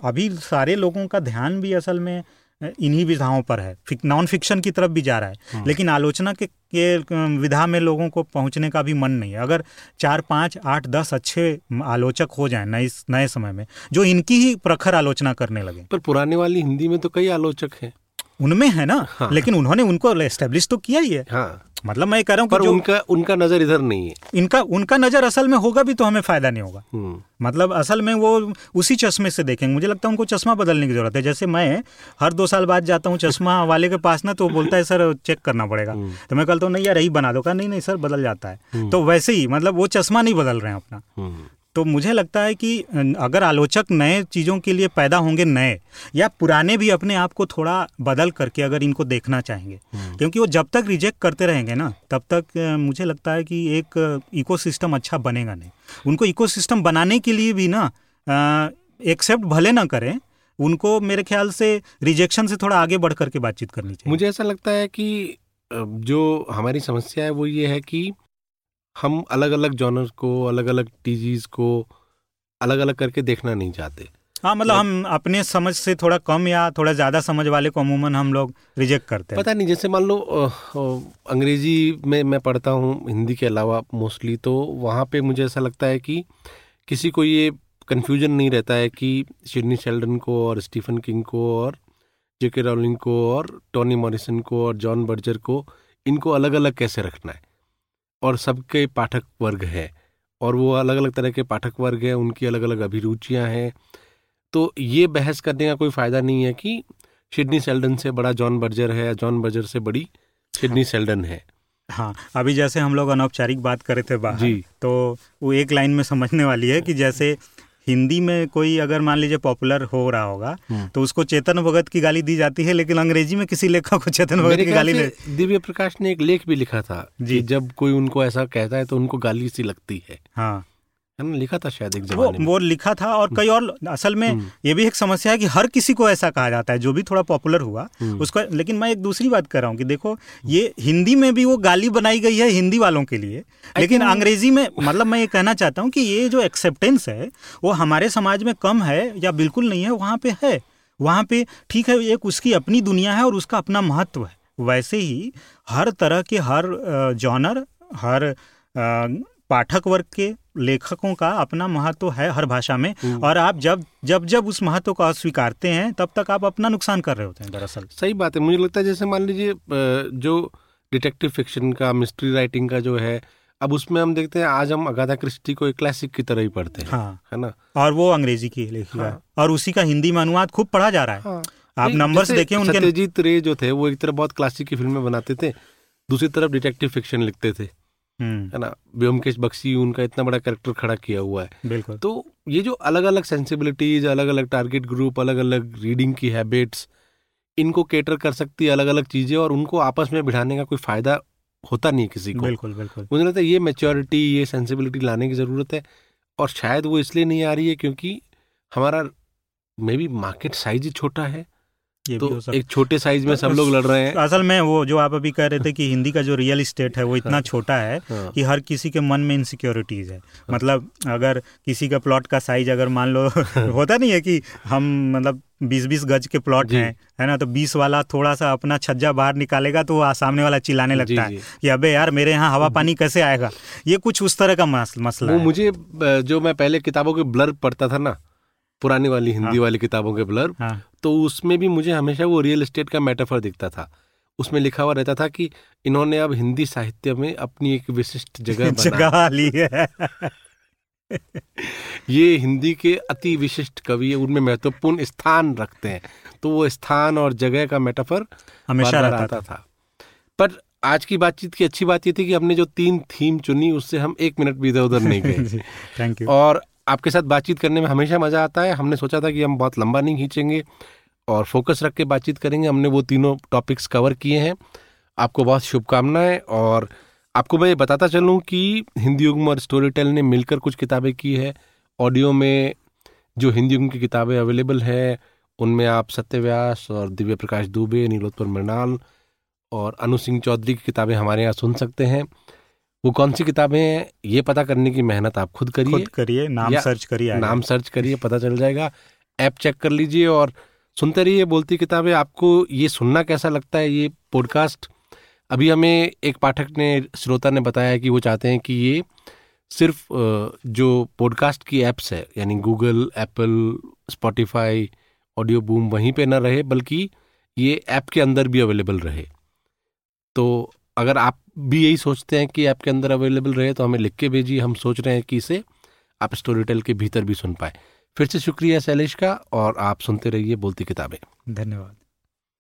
अभी सारे लोगों का ध्यान भी असल में इन्हीं विधाओं पर है। फिक, नॉन फिक्शन की तरफ़ भी जा रहा है। लेकिन आलोचना के, के विधा में लोगों को पहुँचने का भी मन नहीं है। अगर चार पाँच आठ दस अच्छे आलोचक हो जाए नए नए समय में जो इनकी ही प्रखर आलोचना करने लगे। पर पुराने वाली हिंदी में तो कई आलोचक हैं। उनमें है ना हाँ। लेकिन उन्होंने उनको एस्टेब्लिश तो किया ही है। हाँ। मतलब मैं कह रहा हूँ पर उनका उनका नज़र इधर नहीं है। इनका उनका नज़र असल में होगा भी तो हमें फ़ायदा नहीं होगा। हम्म, मतलब असल में वो उसी चश्मे से देखेंगे। मुझे लगता है उनको चश्मा बदलने की ज़रूरत है। जैसे मैं हर दो साल बाद जाता हूँ चश्मा वाले के पास ना तो बोलता है सर चेक करना पड़ेगा। तो मैं कहता हूँ नहीं यार यही बना दो। कहा नहीं नहीं सर बदल जाता है। तो वैसे ही मतलब वो चश्मा नहीं बदल रहे हैं अपना। हम्म, तो मुझे लगता है कि अगर आलोचक नए चीज़ों के लिए पैदा होंगे नए या पुराने भी अपने आप को थोड़ा बदल करके अगर इनको देखना चाहेंगे क्योंकि वो जब तक रिजेक्ट करते रहेंगे ना तब तक मुझे लगता है कि एक इकोसिस्टम अच्छा बनेगा नहीं। उनको इकोसिस्टम बनाने के लिए भी ना एक्सेप्ट भले ना करें उनको मेरे ख्याल से रिजेक्शन से थोड़ा आगे बढ़ करके बातचीत करनी चाहिए। मुझे ऐसा लगता है कि जो हमारी समस्या है वो ये है कि हम अलग अलग जॉनर को अलग अलग टीजीज को अलग अलग करके देखना नहीं चाहते। हाँ मतलब हम अपने समझ से थोड़ा कम या थोड़ा ज़्यादा समझ वाले को अमूमन हम लोग रिजेक्ट करते हैं। पता नहीं जैसे मान लो अंग्रेज़ी में मैं पढ़ता हूँ हिंदी के अलावा मोस्टली तो वहाँ पे मुझे ऐसा लगता है कि किसी को ये कन्फ्यूज़न नहीं रहता है कि सिडनी शेल्डन को और स्टीफन किंग को और जेके रॉलिंग को और टोनी मॉरिसन को और जॉन बर्जर को इनको अलग अलग कैसे रखना है। और सबके पाठक वर्ग है। और वो अलग अलग तरह के पाठक वर्ग हैं उनकी अलग अलग अभिरुचियाँ हैं। तो ये बहस करने का कोई फ़ायदा नहीं है कि सिडनी सेल्डन से बड़ा जॉन बर्जर है या जॉन बर्जर से बड़ी सिडनी सेल्डन है। हाँ अभी जैसे हम लोग अनौपचारिक बात कर रहे थे बाहर जी। तो वो एक लाइन में समझने वाली है कि जैसे हिंदी में कोई अगर मान लीजिए पॉपुलर हो रहा होगा हम्म। तो उसको चेतन भगत की गाली दी जाती है लेकिन अंग्रेज़ी में किसी लेखक को चेतन भगत की गाली दिव्य प्रकाश ने एक लेख भी लिखा था जी। जब कोई उनको ऐसा कहता है तो उनको गाली सी लगती है हाँ लिखा था शायद एक वो में वो लिखा था और कई और असल में हम्म। ये भी एक समस्या है कि हर किसी को ऐसा कहा जाता है जो भी थोड़ा पॉपुलर हुआ हम्म। उसको लेकिन मैं एक दूसरी बात कर रहा हूँ कि देखो ये हिंदी में भी वो गाली बनाई गई है हिंदी वालों के लिए लेकिन अंग्रेज़ी में मतलब मैं ये कहना चाहता हूँ कि ये जो एक्सेप्टेंस है वो हमारे समाज में कम है या बिल्कुल नहीं है वहाँ पे है वहाँ पे ठीक है एक उसकी अपनी दुनिया है और उसका अपना महत्व है वैसे ही हर तरह के हर जॉनर हर पाठक वर्ग के लेखकों का अपना महत्व है हर भाषा में। और आप जब जब जब उस महत्व को अस्वीकारते हैं तब तक आप अपना नुकसान कर रहे होते हैं दरअसल। सही बात है। मुझे लगता है जैसे मान लीजिए जो डिटेक्टिव फिक्शन का मिस्ट्री राइटिंग का जो है अब उसमें हम देखते हैं आज हम अगाधा क्रिस्टी को एक क्लासिक की तरह ही पढ़ते हैं हाँ। है ना? और वो अंग्रेज़ी की लेखिका है। हाँ। और उसी का हिंदी में अनुवाद खूब पढ़ा जा रहा है। हाँ। आप नंबर्स देखें उनके सत्यजीत रे जो थे वो एक तरफ़ बहुत क्लासिक की फ़िल्में बनाते थे। दूसरी तरफ़ डिटेक्टिव फिक्शन लिखते थे। हम्म, है ना? व्योमकेश बख्शी उनका इतना बड़ा कैरेक्टर खड़ा किया हुआ है। बिल्कुल। तो ये जो अलग अलग सेंसिबिलिटीज अलग अलग टारगेट ग्रुप अलग अलग रीडिंग की हैबिट्स इनको केटर कर सकती है अलग अलग चीज़ें और उनको आपस में बिठाने का कोई फ़ायदा होता नहीं किसी को। बिल्कुल बिल्कुल। मुझे लगता है ये मेच्योरिटी ये सेंसिबिलिटी लाने की ज़रूरत है और शायद वो इसलिए नहीं आ रही है क्योंकि हमारा मे बी मार्केट साइज़ ही छोटा है। ये तो भी हो सकता एक छोटे साइज़ में सब लोग लड़ रहे हैं। असल में वो जो आप अभी कह रहे थे कि हिंदी का जो रियल इस्टेट है वो इतना छोटा है हाँ। कि हर किसी के मन में इनसिक्योरिटीज है। मतलब अगर किसी का प्लॉट का साइज़ अगर मान लो होता नहीं है कि हम मतलब बीस बीस गज के प्लॉट हैं है ना? तो बीस वाला थोड़ा सा अपना छज्जा बाहर निकालेगा तो वो सामने वाला चिल्लाने लगता है जी। कि अबे यार मेरे यहाँ हवा पानी कैसे आएगा? ये कुछ उस तरह का मस, मसला वो है। मुझे जो मैं पहले किताबों के ब्लर पढ़ता था ना पुरानी वाली हिंदी वाली किताबों के ब्लर हाँ। तो उसमें भी मुझे हमेशा वो रियल एस्टेट का मेटाफर दिखता था। उसमें लिखा हुआ रहता था कि इन्होंने अब हिंदी साहित्य में अपनी एक विशिष्ट जगह जगह ली है। ये हिंदी के अति विशिष्ट कवि उनमें महत्वपूर्ण स्थान रखते हैं। तो वो स्थान और जगह का मेटाफर हमेशा रहता आता था। पर आज की बातचीत की अच्छी बात ये थी कि हमने जो तीन थीम चुनी उससे हम एक मिनट भी इधर उधर नहीं गए। थैंक यू और आपके साथ बातचीत करने में हमेशा मज़ा आता है। हमने सोचा था कि हम बहुत लंबा नहीं खींचेंगे और फोकस रख के बातचीत करेंगे। हमने वो तीनों टॉपिक्स कवर किए हैं। आपको बहुत शुभकामनाएँ और आपको मैं ये बताता चलूँ कि हिंदी युग्म और स्टोरी टेल ने मिलकर कुछ किताबें की है। ऑडियो में जो हिंदी युग्म की किताबें अवेलेबल है, उनमें आप सत्यव्यास और दिव्य प्रकाश दुबे, नीलोत्पल मृणाल और अनु सिंह चौधरी की किताबें हमारे यहाँ सुन सकते हैं। वो कौन सी किताबें हैं ये पता करने की मेहनत आप खुद करिए। खुद करिए नाम सर्च करिए नाम सर्च करिए पता चल जाएगा। ऐप चेक कर लीजिए और सुनते रहिए बोलती किताबें। आपको ये सुनना कैसा लगता है ये पॉडकास्ट अभी हमें एक पाठक ने श्रोता ने बताया कि वो चाहते हैं कि ये सिर्फ़ जो पॉडकास्ट की ऐप्स है यानी Google Apple Spotify Audioboom वहीं पे ना रहे बल्कि ये ऐप के अंदर भी अवेलेबल रहे। तो अगर आप भी यही सोचते हैं कि आपके अंदर अवेलेबल रहे तो हमें लिख के भेजिए। हम सोच रहे हैं कि इसे आप स्टोरी टेल के भीतर भी सुन पाए। फिर से शुक्रिया शैलेश का और आप सुनते रहिए बोलती किताबें। धन्यवाद।